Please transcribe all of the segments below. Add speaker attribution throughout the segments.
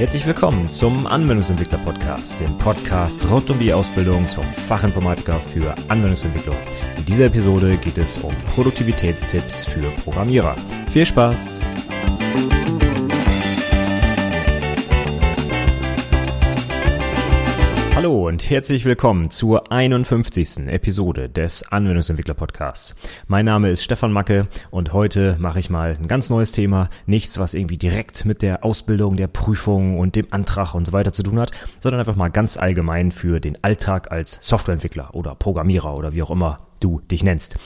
Speaker 1: Herzlich willkommen zum Anwendungsentwickler Podcast, dem Podcast rund um die Ausbildung zum Fachinformatiker für Anwendungsentwicklung. In dieser Episode geht es um Produktivitätstipps für Programmierer. Viel Spaß! Hallo und herzlich willkommen zur 51. Episode des Anwendungsentwickler Podcasts. Mein Name ist Stefan Macke und heute mache ich mal ein ganz neues Thema. Nichts, was irgendwie direkt mit der Ausbildung, der Prüfung und dem Antrag und so weiter zu tun hat, sondern einfach mal ganz allgemein für den Alltag als Softwareentwickler oder Programmierer oder wie auch immer du dich nennst.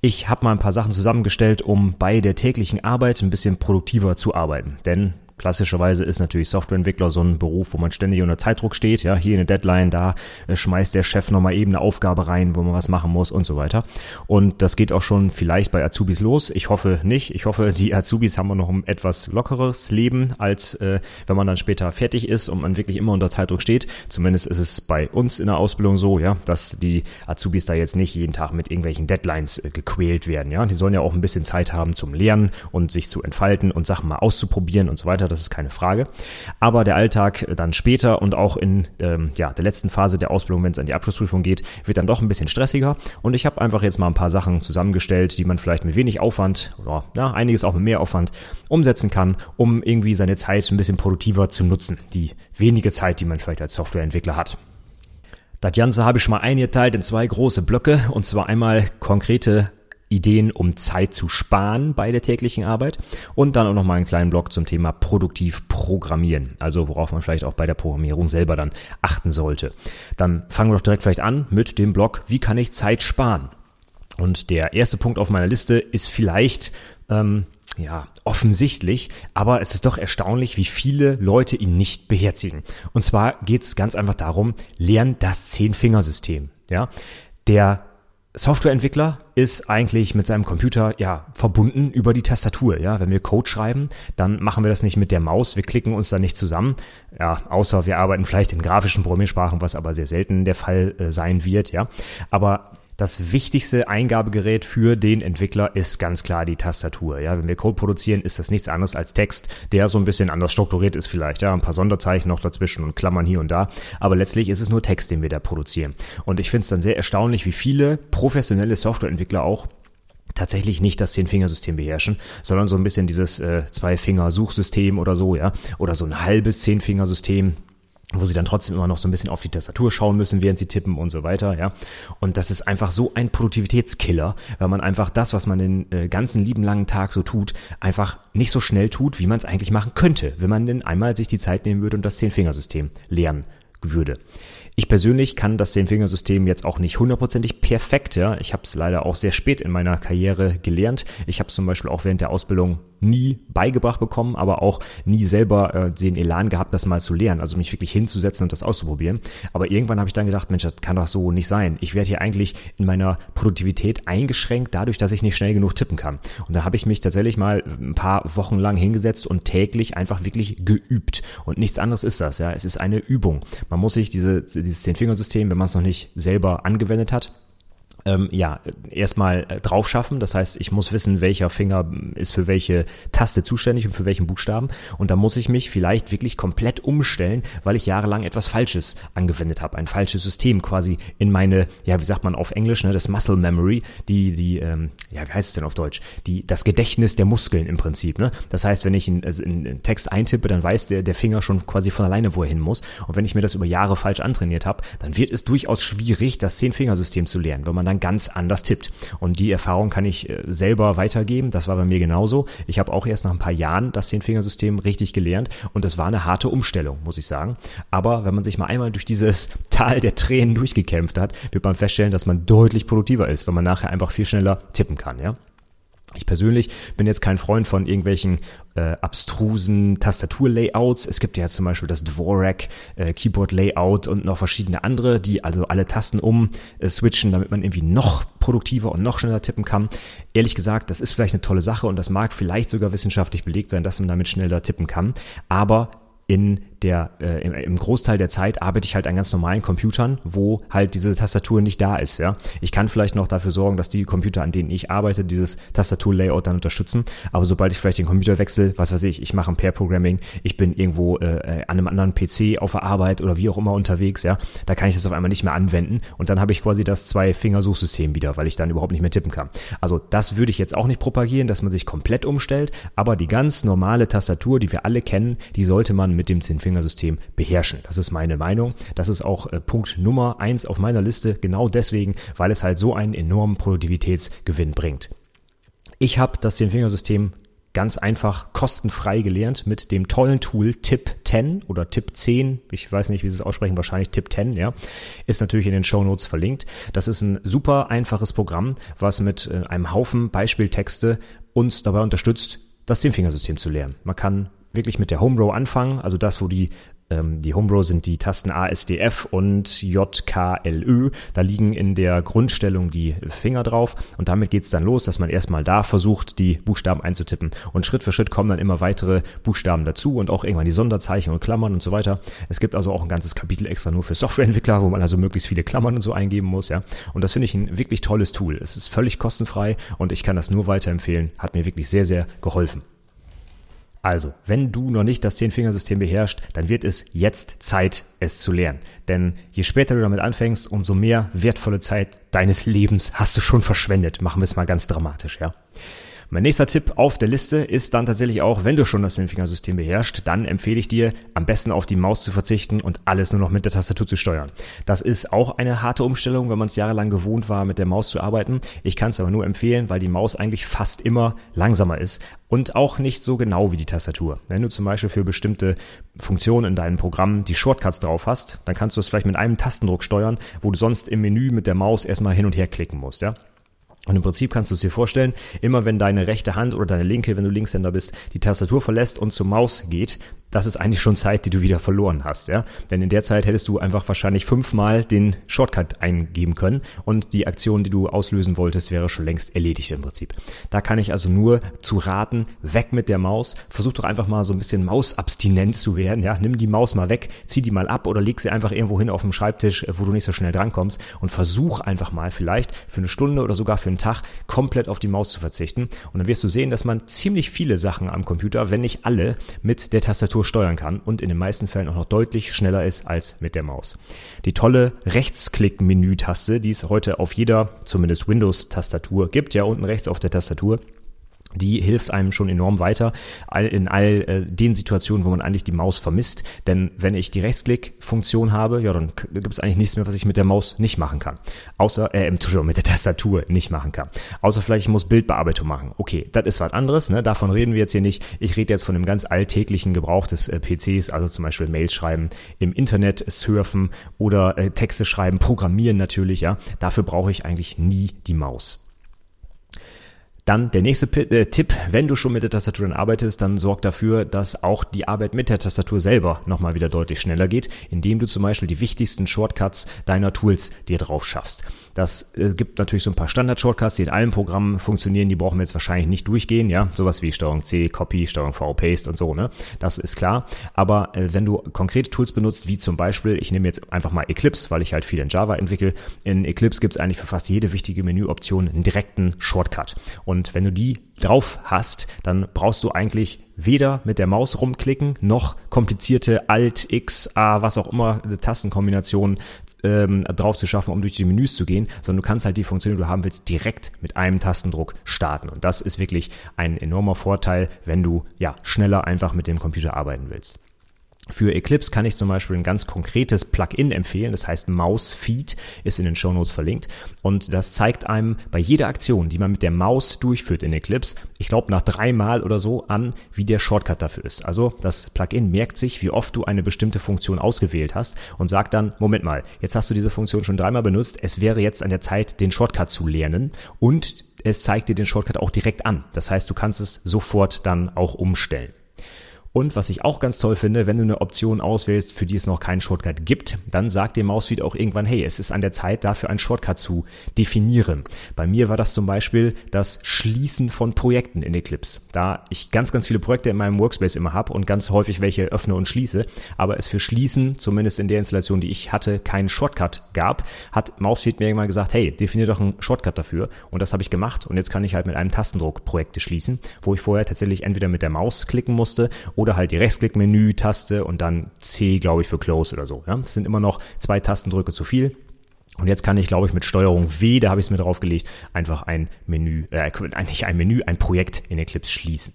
Speaker 1: Ich habe mal ein paar Sachen zusammengestellt, um bei der täglichen Arbeit ein bisschen produktiver zu arbeiten. Denn Klassischerweise ist natürlich Softwareentwickler so ein Beruf, wo man ständig unter Zeitdruck steht. Ja, hier eine Deadline, da äh, schmeißt der Chef nochmal eben eine Aufgabe rein, wo man was machen muss und so weiter. Und das geht auch schon vielleicht bei Azubis los. Ich hoffe nicht. Ich hoffe, die Azubis haben noch ein etwas lockeres Leben, als äh, wenn man dann später fertig ist und man wirklich immer unter Zeitdruck steht. Zumindest ist es bei uns in der Ausbildung so, ja, dass die Azubis da jetzt nicht jeden Tag mit irgendwelchen Deadlines äh, gequält werden. Ja, die sollen ja auch ein bisschen Zeit haben zum Lernen und sich zu entfalten und Sachen mal auszuprobieren und so weiter weiter, das ist keine Frage. Aber der Alltag dann später und auch in ähm, ja, der letzten Phase der Ausbildung, wenn es an die Abschlussprüfung geht, wird dann doch ein bisschen stressiger. Und ich habe einfach jetzt mal ein paar Sachen zusammengestellt, die man vielleicht mit wenig Aufwand oder ja, einiges auch mit mehr Aufwand umsetzen kann, um irgendwie seine Zeit ein bisschen produktiver zu nutzen. Die wenige Zeit, die man vielleicht als Softwareentwickler hat. Das Ganze habe ich schon mal eingeteilt in zwei große Blöcke und zwar einmal konkrete Ideen, um Zeit zu sparen bei der täglichen Arbeit und dann auch noch mal einen kleinen Blog zum Thema produktiv programmieren, also worauf man vielleicht auch bei der Programmierung selber dann achten sollte. Dann fangen wir doch direkt vielleicht an mit dem Blog, wie kann ich Zeit sparen? Und der erste Punkt auf meiner Liste ist vielleicht ähm, ja, offensichtlich, aber es ist doch erstaunlich, wie viele Leute ihn nicht beherzigen. Und zwar geht es ganz einfach darum, lern das Zehn-Fingersystem. Ja, der Softwareentwickler ist eigentlich mit seinem Computer ja verbunden über die Tastatur. Ja, wenn wir Code schreiben, dann machen wir das nicht mit der Maus. Wir klicken uns da nicht zusammen. Ja, außer wir arbeiten vielleicht in grafischen Programmiersprachen, was aber sehr selten der Fall äh, sein wird. Ja, aber das wichtigste Eingabegerät für den Entwickler ist ganz klar die Tastatur. Ja, wenn wir Code produzieren, ist das nichts anderes als Text, der so ein bisschen anders strukturiert ist vielleicht. Ja, ein paar Sonderzeichen noch dazwischen und Klammern hier und da. Aber letztlich ist es nur Text, den wir da produzieren. Und ich finde es dann sehr erstaunlich, wie viele professionelle Softwareentwickler auch tatsächlich nicht das Zehn-Fingersystem beherrschen, sondern so ein bisschen dieses äh, Zwei-Finger-Suchsystem oder so, ja, oder so ein halbes Zehn-Fingersystem wo sie dann trotzdem immer noch so ein bisschen auf die Tastatur schauen müssen, während sie tippen und so weiter, ja. Und das ist einfach so ein Produktivitätskiller, weil man einfach das, was man den äh, ganzen lieben langen Tag so tut, einfach nicht so schnell tut, wie man es eigentlich machen könnte, wenn man denn einmal sich die Zeit nehmen würde und das Zehn-Fingersystem lernen würde. Ich persönlich kann das Zehn-Fingersystem jetzt auch nicht hundertprozentig perfekt. Ja. Ich habe es leider auch sehr spät in meiner Karriere gelernt. Ich habe zum Beispiel auch während der Ausbildung nie beigebracht bekommen, aber auch nie selber äh, den Elan gehabt, das mal zu lernen, also mich wirklich hinzusetzen und das auszuprobieren. Aber irgendwann habe ich dann gedacht, Mensch, das kann doch so nicht sein. Ich werde hier eigentlich in meiner Produktivität eingeschränkt dadurch, dass ich nicht schnell genug tippen kann. Und da habe ich mich tatsächlich mal ein paar Wochen lang hingesetzt und täglich einfach wirklich geübt. Und nichts anderes ist das, ja. Es ist eine Übung. Man muss sich diese, dieses Zehn-Fingersystem, wenn man es noch nicht selber angewendet hat, ähm, ja, erstmal äh, drauf schaffen. Das heißt, ich muss wissen, welcher Finger ist für welche Taste zuständig und für welchen Buchstaben. Und da muss ich mich vielleicht wirklich komplett umstellen, weil ich jahrelang etwas Falsches angewendet habe. Ein falsches System quasi in meine, ja, wie sagt man auf Englisch, ne, das Muscle Memory, die, die, ähm, ja, wie heißt es denn auf Deutsch? Die, das Gedächtnis der Muskeln im Prinzip. Ne? Das heißt, wenn ich einen, also einen Text eintippe, dann weiß der, der Finger schon quasi von alleine, wo er hin muss. Und wenn ich mir das über Jahre falsch antrainiert habe, dann wird es durchaus schwierig, das Zehn-Fingersystem zu lernen, wenn man dann dann ganz anders tippt. Und die Erfahrung kann ich äh, selber weitergeben. Das war bei mir genauso. Ich habe auch erst nach ein paar Jahren das Zehn-Fingersystem richtig gelernt und es war eine harte Umstellung, muss ich sagen. Aber wenn man sich mal einmal durch dieses Tal der Tränen durchgekämpft hat, wird man feststellen, dass man deutlich produktiver ist, wenn man nachher einfach viel schneller tippen kann, ja. Ich persönlich bin jetzt kein Freund von irgendwelchen äh, abstrusen Tastaturlayouts. Es gibt ja zum Beispiel das Dvorak äh, Keyboard Layout und noch verschiedene andere, die also alle Tasten um äh, switchen, damit man irgendwie noch produktiver und noch schneller tippen kann. Ehrlich gesagt, das ist vielleicht eine tolle Sache und das mag vielleicht sogar wissenschaftlich belegt sein, dass man damit schneller tippen kann. Aber in der äh, im, Großteil der Zeit arbeite ich halt an ganz normalen Computern, wo halt diese Tastatur nicht da ist. Ja, ich kann vielleicht noch dafür sorgen, dass die Computer, an denen ich arbeite, dieses Tastaturlayout dann unterstützen. Aber sobald ich vielleicht den Computer wechsle, was weiß ich, ich mache ein Pair-Programming, ich bin irgendwo äh, äh, an einem anderen PC auf der Arbeit oder wie auch immer unterwegs, ja, da kann ich das auf einmal nicht mehr anwenden und dann habe ich quasi das Zwei-Finger-Suchsystem wieder, weil ich dann überhaupt nicht mehr tippen kann. Also das würde ich jetzt auch nicht propagieren, dass man sich komplett umstellt, aber die ganz normale Tastatur, die wir alle kennen, die sollte man mit dem Zehn-Finger-System beherrschen. Das ist meine Meinung. Das ist auch äh, Punkt Nummer eins auf meiner Liste, genau deswegen, weil es halt so einen enormen Produktivitätsgewinn bringt. Ich habe das Zehn-Finger-System ganz einfach kostenfrei gelernt mit dem tollen Tool Tip 10 oder Tip 10. Ich weiß nicht, wie sie es aussprechen, wahrscheinlich Tip 10, ja. Ist natürlich in den Show Notes verlinkt. Das ist ein super einfaches Programm, was mit äh, einem Haufen Beispieltexte uns dabei unterstützt, das Zehnfingersystem zu lernen. Man kann wirklich mit der Home Row anfangen, also das, wo die ähm, die Homebrew sind die Tasten ASDF und JKLÖ. Da liegen in der Grundstellung die Finger drauf und damit geht's dann los, dass man erstmal da versucht, die Buchstaben einzutippen. Und Schritt für Schritt kommen dann immer weitere Buchstaben dazu und auch irgendwann die Sonderzeichen und Klammern und so weiter. Es gibt also auch ein ganzes Kapitel extra nur für Softwareentwickler, wo man also möglichst viele Klammern und so eingeben muss, ja. Und das finde ich ein wirklich tolles Tool. Es ist völlig kostenfrei und ich kann das nur weiterempfehlen. Hat mir wirklich sehr, sehr geholfen. Also, wenn du noch nicht das Zehn-Fingersystem beherrschst, dann wird es jetzt Zeit, es zu lernen. Denn je später du damit anfängst, umso mehr wertvolle Zeit deines Lebens hast du schon verschwendet. Machen wir es mal ganz dramatisch, ja. Mein nächster Tipp auf der Liste ist dann tatsächlich auch, wenn du schon das Zehnfingersystem beherrschst, dann empfehle ich dir, am besten auf die Maus zu verzichten und alles nur noch mit der Tastatur zu steuern. Das ist auch eine harte Umstellung, wenn man es jahrelang gewohnt war, mit der Maus zu arbeiten. Ich kann es aber nur empfehlen, weil die Maus eigentlich fast immer langsamer ist und auch nicht so genau wie die Tastatur. Wenn du zum Beispiel für bestimmte Funktionen in deinem Programm die Shortcuts drauf hast, dann kannst du es vielleicht mit einem Tastendruck steuern, wo du sonst im Menü mit der Maus erstmal hin und her klicken musst, ja. Und im Prinzip kannst du es dir vorstellen, immer wenn deine rechte Hand oder deine linke, wenn du Linkshänder bist, die Tastatur verlässt und zur Maus geht, das ist eigentlich schon Zeit, die du wieder verloren hast, ja. Denn in der Zeit hättest du einfach wahrscheinlich fünfmal den Shortcut eingeben können und die Aktion, die du auslösen wolltest, wäre schon längst erledigt im Prinzip. Da kann ich also nur zu raten, weg mit der Maus. Versuch doch einfach mal so ein bisschen mausabstinent zu werden, ja. Nimm die Maus mal weg, zieh die mal ab oder leg sie einfach irgendwo hin auf dem Schreibtisch, wo du nicht so schnell drankommst und versuch einfach mal vielleicht für eine Stunde oder sogar für einen Tag komplett auf die Maus zu verzichten. Und dann wirst du sehen, dass man ziemlich viele Sachen am Computer, wenn nicht alle, mit der Tastatur steuern kann und in den meisten Fällen auch noch deutlich schneller ist als mit der Maus. Die tolle Rechtsklick-Menü-Taste, die es heute auf jeder, zumindest Windows-Tastatur gibt, ja unten rechts auf der Tastatur, die hilft einem schon enorm weiter in all äh, den Situationen, wo man eigentlich die Maus vermisst. Denn wenn ich die Rechtsklick-Funktion habe, ja, dann gibt es eigentlich nichts mehr, was ich mit der Maus nicht machen kann. Außer, äh, Entschuldigung, mit der Tastatur nicht machen kann. Außer vielleicht, ich muss Bildbearbeitung machen. Okay, das ist was anderes, ne? davon reden wir jetzt hier nicht. Ich rede jetzt von dem ganz alltäglichen Gebrauch des äh, PCs, also zum Beispiel Mails schreiben, im Internet surfen oder äh, Texte schreiben, programmieren natürlich, ja. Dafür brauche ich eigentlich nie die Maus. Dann der nächste äh, Tipp, wenn du schon mit der Tastatur dann arbeitest, dann sorg dafür, dass auch die Arbeit mit der Tastatur selber nochmal wieder deutlich schneller geht, indem du zum Beispiel die wichtigsten Shortcuts deiner Tools dir drauf schaffst. Das äh, gibt natürlich so ein paar Standard-Shortcuts, die in allen Programmen funktionieren, die brauchen wir jetzt wahrscheinlich nicht durchgehen, ja, sowas wie Steuerung C, Copy, Steuerung V, Paste und so, ne, das ist klar. Aber äh, wenn du konkrete Tools benutzt, wie zum Beispiel, ich nehme jetzt einfach mal Eclipse, weil ich halt viel in Java entwickle, in Eclipse gibt es eigentlich für fast jede wichtige Menüoption einen direkten Shortcut. Und wenn du die drauf hast, dann brauchst du eigentlich weder mit der Maus rumklicken, noch komplizierte Alt, X, A, was auch immer, Tastenkombinationen ähm, drauf zu schaffen, um durch die Menüs zu gehen, sondern du kannst halt die Funktion, die du haben willst, direkt mit einem Tastendruck starten. Und das ist wirklich ein enormer Vorteil, wenn du ja schneller einfach mit dem Computer arbeiten willst. Für Eclipse kann ich zum Beispiel ein ganz konkretes Plugin empfehlen, das heißt Mouse Feed, ist in den Show Notes verlinkt und das zeigt einem bei jeder Aktion, die man mit der Maus durchführt in Eclipse, ich glaube nach dreimal oder so an, wie der Shortcut dafür ist. Also das Plugin merkt sich, wie oft du eine bestimmte Funktion ausgewählt hast und sagt dann, Moment mal, jetzt hast du diese Funktion schon dreimal benutzt, es wäre jetzt an der Zeit, den Shortcut zu lernen und es zeigt dir den Shortcut auch direkt an. Das heißt, du kannst es sofort dann auch umstellen. Und was ich auch ganz toll finde, wenn du eine Option auswählst, für die es noch keinen Shortcut gibt, dann sagt dir Mausfeed auch irgendwann, hey, es ist an der Zeit, dafür einen Shortcut zu definieren. Bei mir war das zum Beispiel das Schließen von Projekten in Eclipse. Da ich ganz, ganz viele Projekte in meinem Workspace immer habe und ganz häufig welche öffne und schließe, aber es für Schließen, zumindest in der Installation, die ich hatte, keinen Shortcut gab, hat Mausfeed mir irgendwann gesagt, hey, definier doch einen Shortcut dafür. Und das habe ich gemacht und jetzt kann ich halt mit einem Tastendruck Projekte schließen, wo ich vorher tatsächlich entweder mit der Maus klicken musste halt die Rechtsklick-Menü-Taste und dann C, glaube ich, für Close oder so. Ja? Das sind immer noch zwei Tastendrücke zu viel. Und jetzt kann ich, glaube ich, mit Steuerung W, da habe ich es mir draufgelegt, einfach ein Menü, äh, nicht ein Menü, ein Projekt in Eclipse schließen.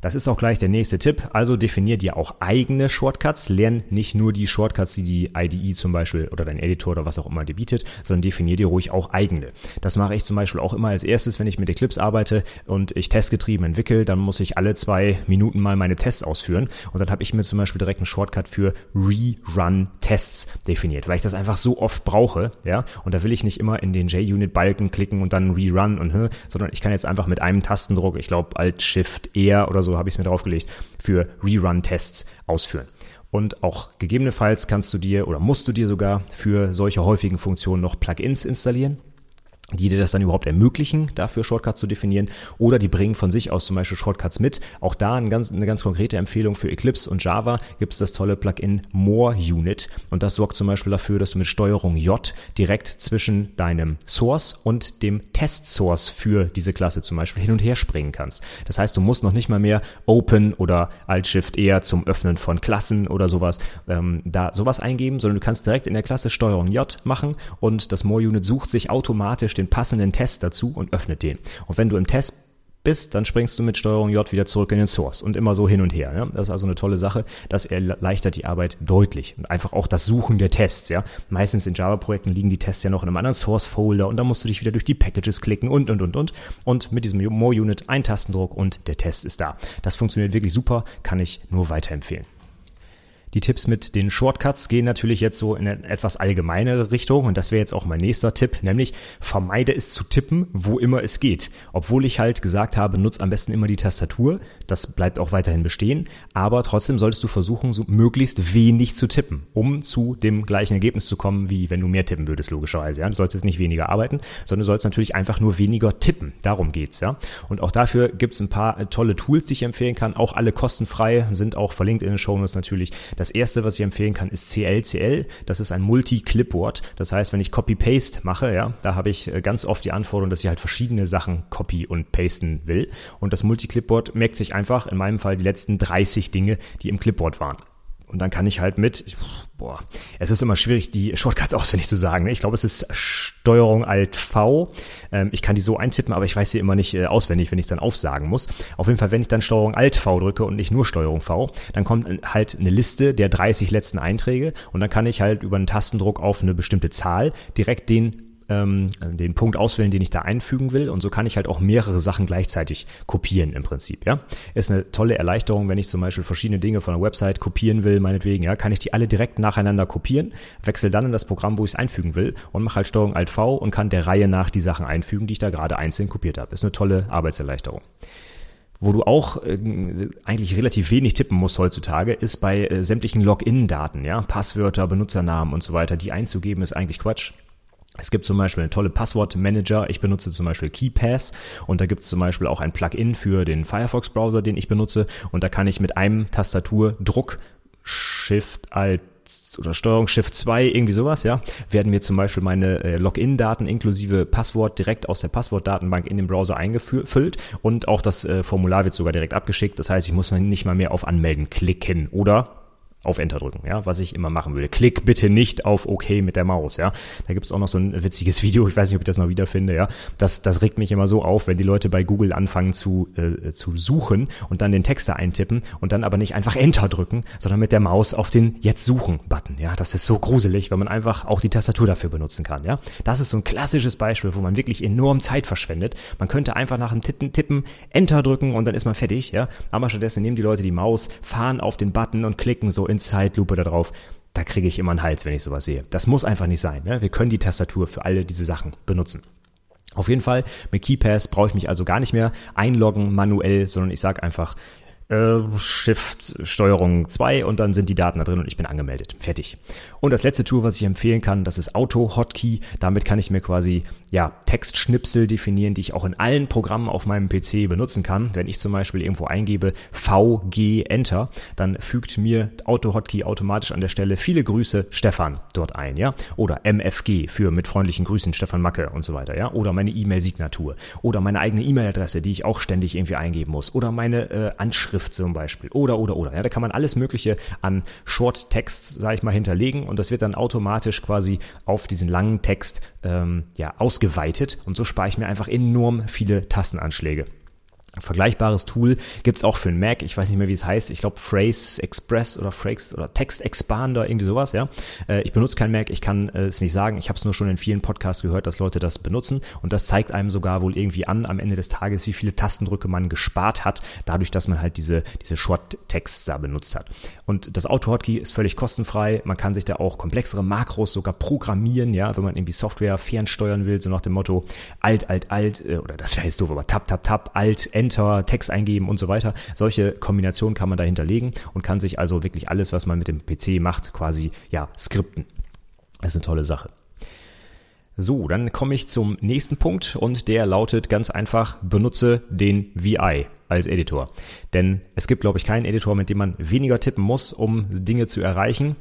Speaker 1: Das ist auch gleich der nächste Tipp. Also definier dir auch eigene Shortcuts. Lern nicht nur die Shortcuts, die die IDE zum Beispiel oder dein Editor oder was auch immer dir bietet, sondern definier dir ruhig auch eigene. Das mache ich zum Beispiel auch immer als erstes, wenn ich mit Eclipse arbeite und ich testgetrieben entwickle, dann muss ich alle zwei Minuten mal meine Tests ausführen. Und dann habe ich mir zum Beispiel direkt einen Shortcut für Rerun-Tests definiert, weil ich das einfach so oft brauche. Ja, und da will ich nicht immer in den JUnit-Balken klicken und dann Rerun und, sondern ich kann jetzt einfach mit einem Tastendruck, ich glaube Alt-Shift-R oder so, so habe ich es mir draufgelegt, für Rerun-Tests ausführen. Und auch gegebenenfalls kannst du dir oder musst du dir sogar für solche häufigen Funktionen noch Plugins installieren die dir das dann überhaupt ermöglichen, dafür Shortcuts zu definieren, oder die bringen von sich aus zum Beispiel Shortcuts mit. Auch da eine ganz, eine ganz konkrete Empfehlung für Eclipse und Java gibt es das tolle Plugin More Unit und das sorgt zum Beispiel dafür, dass du mit Steuerung J direkt zwischen deinem Source und dem Test Source für diese Klasse zum Beispiel hin und her springen kannst. Das heißt, du musst noch nicht mal mehr Open oder Alt Shift eher zum Öffnen von Klassen oder sowas ähm, da sowas eingeben, sondern du kannst direkt in der Klasse Steuerung J machen und das More Unit sucht sich automatisch den passenden Test dazu und öffnet den. Und wenn du im Test bist, dann springst du mit Steuerung J wieder zurück in den Source und immer so hin und her. Ja? Das ist also eine tolle Sache. Das erleichtert die Arbeit deutlich und einfach auch das Suchen der Tests. Ja, meistens in Java-Projekten liegen die Tests ja noch in einem anderen Source-Folder und dann musst du dich wieder durch die Packages klicken und und und und und mit diesem More Unit ein Tastendruck und der Test ist da. Das funktioniert wirklich super, kann ich nur weiterempfehlen. Die Tipps mit den Shortcuts gehen natürlich jetzt so in eine etwas allgemeinere Richtung und das wäre jetzt auch mein nächster Tipp, nämlich vermeide es zu tippen, wo immer es geht. Obwohl ich halt gesagt habe, nutz am besten immer die Tastatur, das bleibt auch weiterhin bestehen, aber trotzdem solltest du versuchen, so möglichst wenig zu tippen, um zu dem gleichen Ergebnis zu kommen, wie wenn du mehr tippen würdest, logischerweise. Ja? Du sollst jetzt nicht weniger arbeiten, sondern du sollst natürlich einfach nur weniger tippen. Darum geht's, ja. Und auch dafür gibt's ein paar äh, tolle Tools, die ich empfehlen kann, auch alle kostenfrei, sind auch verlinkt in den Show Notes natürlich das erste, was ich empfehlen kann, ist CLCL. Das ist ein Multi-Clipboard. Das heißt, wenn ich Copy-Paste mache, ja, da habe ich äh, ganz oft die Anforderung, dass ich halt verschiedene Sachen copy und pasten will. Und das Multi-Clipboard merkt sich einfach in meinem Fall die letzten 30 Dinge, die im Clipboard waren. Und dann kann ich halt mit, boah, es ist immer schwierig, die Shortcuts auswendig zu sagen. Ne? Ich glaube, es ist Steuerung Alt V. Ähm, ich kann die so eintippen, aber ich weiß sie immer nicht äh, auswendig, wenn ich es dann aufsagen muss. Auf jeden Fall, wenn ich dann Steuerung Alt V drücke und nicht nur Steuerung V, dann kommt halt eine Liste der 30 letzten Einträge und dann kann ich halt über einen Tastendruck auf eine bestimmte Zahl direkt den ähm, den Punkt auswählen, den ich da einfügen will. Und so kann ich halt auch mehrere Sachen gleichzeitig kopieren im Prinzip. Ja, ist eine tolle Erleichterung, wenn ich zum Beispiel verschiedene Dinge von der Website kopieren will, meinetwegen. Ja, kann ich die alle direkt nacheinander kopieren, wechsle dann in das Programm, wo ich es einfügen will und mache halt Steuerung Alt V und kann der Reihe nach die Sachen einfügen, die ich da gerade einzeln kopiert habe. Ist eine tolle Arbeitserleichterung. Wo du auch äh, eigentlich relativ wenig tippen musst heutzutage, ist bei äh, sämtlichen Login-Daten, ja, Passwörter, Benutzernamen und so weiter, die einzugeben, ist eigentlich Quatsch. Es gibt zum Beispiel eine tolle Passwortmanager. Ich benutze zum Beispiel KeyPass und da gibt es zum Beispiel auch ein Plugin für den Firefox-Browser, den ich benutze. Und da kann ich mit einem Tastaturdruck Shift Alt oder Steuerung Shift 2, irgendwie sowas, ja, werden mir zum Beispiel meine äh, Login-Daten inklusive Passwort direkt aus der Passwortdatenbank in den Browser eingefüllt und auch das äh, Formular wird sogar direkt abgeschickt. Das heißt, ich muss nicht mal mehr auf Anmelden klicken oder auf Enter drücken, ja, was ich immer machen würde. Klick bitte nicht auf OK mit der Maus, ja. Da gibt's auch noch so ein witziges Video, ich weiß nicht, ob ich das noch wiederfinde, ja. Das, das regt mich immer so auf, wenn die Leute bei Google anfangen zu, äh, zu suchen und dann den Text da eintippen und dann aber nicht einfach Enter drücken, sondern mit der Maus auf den Jetzt suchen-Button, ja. Das ist so gruselig, wenn man einfach auch die Tastatur dafür benutzen kann, ja. Das ist so ein klassisches Beispiel, wo man wirklich enorm Zeit verschwendet. Man könnte einfach nach dem Tippen, Tippen Enter drücken und dann ist man fertig, ja. Aber stattdessen nehmen die Leute die Maus, fahren auf den Button und klicken so in Zeitlupe da drauf. Da kriege ich immer einen Hals, wenn ich sowas sehe. Das muss einfach nicht sein. Ne? Wir können die Tastatur für alle diese Sachen benutzen. Auf jeden Fall, mit KeyPass brauche ich mich also gar nicht mehr einloggen manuell, sondern ich sage einfach äh, Shift Steuerung 2 und dann sind die Daten da drin und ich bin angemeldet. Fertig. Und das letzte Tool, was ich empfehlen kann, das ist Auto Hotkey. Damit kann ich mir quasi ja Textschnipsel definieren, die ich auch in allen Programmen auf meinem PC benutzen kann. Wenn ich zum Beispiel irgendwo eingebe VG Enter, dann fügt mir Auto Hotkey automatisch an der Stelle viele Grüße Stefan dort ein, ja? Oder MFG für mit freundlichen Grüßen Stefan Macke und so weiter, ja? Oder meine E-Mail-Signatur oder meine eigene E-Mail-Adresse, die ich auch ständig irgendwie eingeben muss oder meine äh, Anschrift Schrift zum Beispiel oder oder oder. Ja, da kann man alles Mögliche an Short Text, sage ich mal, hinterlegen und das wird dann automatisch quasi auf diesen langen Text ähm, ja ausgeweitet und so spare ich mir einfach enorm viele Tastenanschläge. Vergleichbares Tool gibt's auch für den Mac. Ich weiß nicht mehr, wie es heißt. Ich glaube Phrase Express oder Phrase oder Text Expander, irgendwie sowas, ja. Äh, ich benutze kein Mac, ich kann äh, es nicht sagen. Ich habe es nur schon in vielen Podcasts gehört, dass Leute das benutzen. Und das zeigt einem sogar wohl irgendwie an am Ende des Tages, wie viele Tastendrücke man gespart hat, dadurch, dass man halt diese, diese Short-Text da benutzt hat. Und das Auto-Hotkey ist völlig kostenfrei. Man kann sich da auch komplexere Makros sogar programmieren, ja, wenn man irgendwie Software fernsteuern will, so nach dem Motto Alt, Alt, Alt, äh, oder das wäre jetzt doof, aber Tab, Tab, Tab, Alt, Enter Enter, Text eingeben und so weiter. Solche Kombinationen kann man da hinterlegen und kann sich also wirklich alles, was man mit dem PC macht, quasi ja skripten. Das ist eine tolle Sache. So, dann komme ich zum nächsten Punkt und der lautet ganz einfach, benutze den VI als Editor. Denn es gibt, glaube ich, keinen Editor, mit dem man weniger tippen muss, um Dinge zu erreichen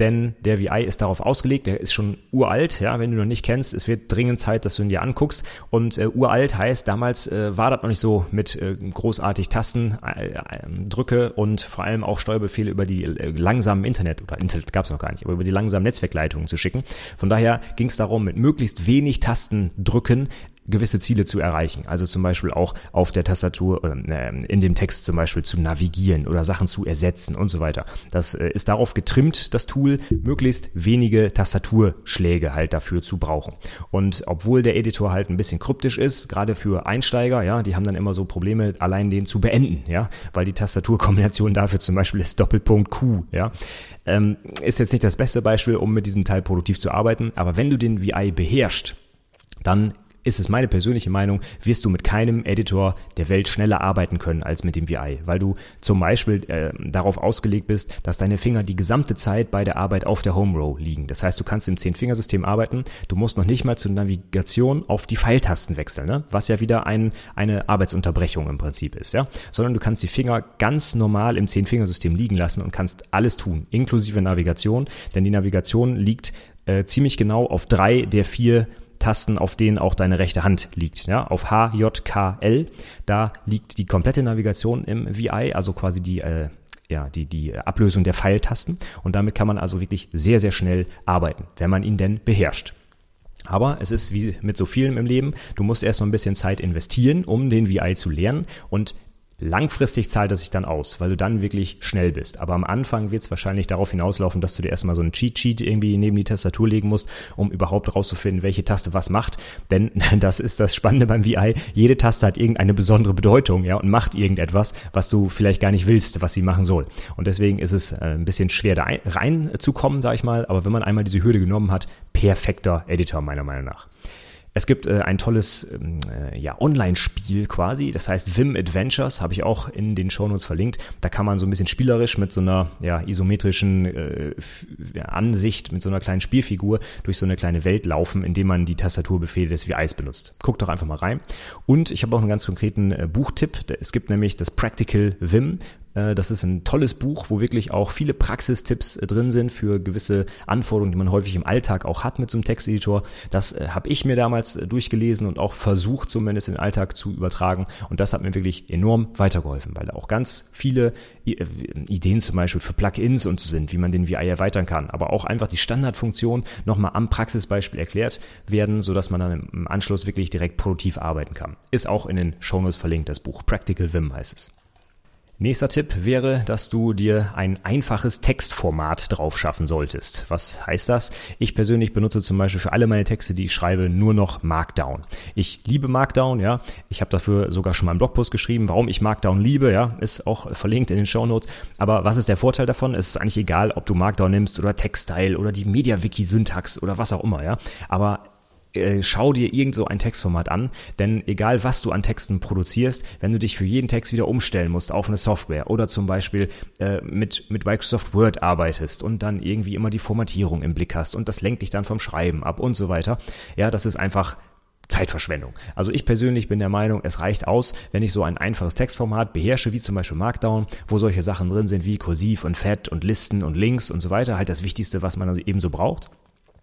Speaker 1: denn der VI ist darauf ausgelegt, der ist schon uralt, ja, wenn du noch nicht kennst, es wird dringend Zeit, dass du ihn dir anguckst und äh, uralt heißt, damals äh, war das noch nicht so mit äh, großartig Tastendrücke äh, und vor allem auch Steuerbefehle über die äh, langsamen Internet, oder Internet gab es noch gar nicht, aber über die langsamen Netzwerkleitungen zu schicken. Von daher ging es darum, mit möglichst wenig Tastendrücken gewisse Ziele zu erreichen. Also zum Beispiel auch auf der Tastatur oder äh, in dem Text zum Beispiel zu navigieren oder Sachen zu ersetzen und so weiter. Das äh, ist darauf getrimmt, das Tool, möglichst wenige Tastaturschläge halt dafür zu brauchen. Und obwohl der Editor halt ein bisschen kryptisch ist, gerade für Einsteiger, ja, die haben dann immer so Probleme, allein den zu beenden, ja, weil die Tastaturkombination dafür zum Beispiel ist Doppelpunkt Q, ja. Ähm, ist jetzt nicht das beste Beispiel, um mit diesem Teil produktiv zu arbeiten, aber wenn du den VI beherrschst, dann ist es meine persönliche Meinung, wirst du mit keinem Editor der Welt schneller arbeiten können als mit dem VI, weil du zum Beispiel äh, darauf ausgelegt bist, dass deine Finger die gesamte Zeit bei der Arbeit auf der Home Row liegen. Das heißt, du kannst im Zehn-Fingersystem arbeiten, du musst noch nicht mal zur Navigation auf die Pfeiltasten wechseln, ne? was ja wieder ein, eine Arbeitsunterbrechung im Prinzip ist, ja, sondern du kannst die Finger ganz normal im Zehn-Fingersystem liegen lassen und kannst alles tun, inklusive Navigation, denn die Navigation liegt äh, ziemlich genau auf drei der vier Tasten, auf denen auch deine rechte Hand liegt. Ja, auf H, J, K, L, da liegt die komplette Navigation im VI, also quasi die, äh, ja, die, die Ablösung der Pfeiltasten. Und damit kann man also wirklich sehr, sehr schnell arbeiten, wenn man ihn denn beherrscht. Aber es ist wie mit so vielem im Leben, du musst erstmal ein bisschen Zeit investieren, um den VI zu lernen. Und Langfristig zahlt es sich dann aus, weil du dann wirklich schnell bist. Aber am Anfang wird es wahrscheinlich darauf hinauslaufen, dass du dir erstmal so einen Cheat-Sheet irgendwie neben die Tastatur legen musst, um überhaupt rauszufinden, welche Taste was macht. Denn das ist das Spannende beim VI. Jede Taste hat irgendeine besondere Bedeutung, ja, und macht irgendetwas, was du vielleicht gar nicht willst, was sie machen soll. Und deswegen ist es äh, ein bisschen schwer da reinzukommen, sag ich mal. Aber wenn man einmal diese Hürde genommen hat, perfekter Editor meiner Meinung nach. Es gibt äh, ein tolles ähm, äh, ja, Online-Spiel quasi, das heißt Vim Adventures, habe ich auch in den Shownotes verlinkt. Da kann man so ein bisschen spielerisch mit so einer ja, isometrischen äh, Ansicht, mit so einer kleinen Spielfigur durch so eine kleine Welt laufen, indem man die Tastaturbefehle des VIs benutzt. Guckt doch einfach mal rein. Und ich habe auch einen ganz konkreten äh, Buchtipp. Es gibt nämlich das Practical Vim das ist ein tolles Buch, wo wirklich auch viele Praxistipps äh, drin sind für gewisse Anforderungen, die man häufig im Alltag auch hat mit so einem Texteditor. Das äh, habe ich mir damals durchgelesen und auch versucht, zumindest in den Alltag zu übertragen. Und das hat mir wirklich enorm weitergeholfen, weil da auch ganz viele Ideen zum Beispiel für Plugins und so sind, wie man den VI erweitern kann. Aber auch einfach die Standardfunktion nochmal am Praxisbeispiel erklärt werden, sodass man dann im Anschluss wirklich direkt produktiv arbeiten kann. Ist auch in den Shownotes verlinkt, das Buch Practical Vim heißt es. Nächster Tipp wäre, dass du dir ein einfaches Textformat drauf schaffen solltest. Was heißt das? Ich persönlich benutze zum Beispiel für alle meine Texte, die ich schreibe, nur noch Markdown. Ich liebe Markdown, ja. Ich habe dafür sogar schon mal einen Blogpost geschrieben, warum ich Markdown liebe, ja. Ist auch verlinkt in den Show Notes. Aber was ist der Vorteil davon? Es ist eigentlich egal, ob du Markdown nimmst oder Textstyle oder die MediaWiki-Syntax oder was auch immer, ja. Aber äh, schau dir irgend so ein Textformat an, denn egal was du an Texten produzierst, wenn du dich für jeden Text wieder umstellen musst auf eine Software oder zum Beispiel äh, mit, mit Microsoft Word arbeitest und dann irgendwie immer die Formatierung im Blick hast und das lenkt dich dann vom Schreiben ab und so weiter, ja, das ist einfach Zeitverschwendung. Also ich persönlich bin der Meinung, es reicht aus, wenn ich so ein einfaches Textformat beherrsche, wie zum Beispiel Markdown, wo solche Sachen drin sind wie Kursiv und Fett und Listen und Links und so weiter, halt das Wichtigste, was man also ebenso braucht.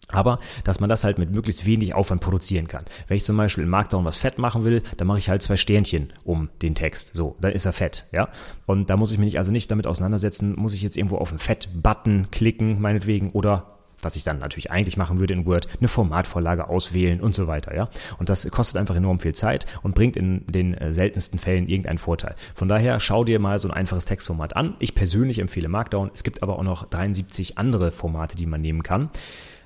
Speaker 1: Aber, dass man das halt mit möglichst wenig Aufwand produzieren kann. Wenn ich zum Beispiel in Markdown was fett machen will, dann mache ich halt zwei Sternchen um den Text. So, dann ist er fett, ja. Und da muss ich mich also nicht damit auseinandersetzen, muss ich jetzt irgendwo auf einen Fett-Button klicken, meinetwegen, oder was ich dann natürlich eigentlich machen würde in Word, eine Formatvorlage auswählen und so weiter, ja. Und das kostet einfach enorm viel Zeit und bringt in den äh, seltensten Fällen irgendeinen Vorteil. Von daher schau dir mal so ein einfaches Textformat an. Ich persönlich empfehle Markdown. Es gibt aber auch noch 73 andere Formate, die man nehmen kann.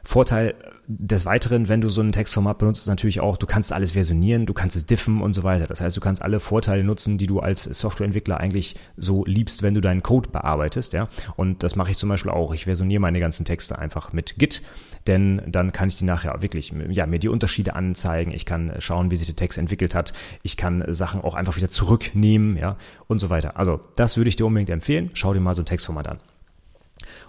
Speaker 1: Vorteil des Weiteren, wenn du so ein Textformat benutzt, ist natürlich auch, du kannst alles versionieren, du kannst es diffen und so weiter. Das heißt, du kannst alle Vorteile nutzen, die du als Softwareentwickler eigentlich so liebst, wenn du deinen Code bearbeitest, ja. Und das mache ich zum Beispiel auch. Ich versioniere meine ganzen Texte einfach mit Git, denn dann kann ich die nachher wirklich, ja, mir die Unterschiede anzeigen. Ich kann schauen, wie sich der Text entwickelt hat. Ich kann Sachen auch einfach wieder zurücknehmen, ja, und so weiter. Also, das würde ich dir unbedingt empfehlen. Schau dir mal so ein Textformat an.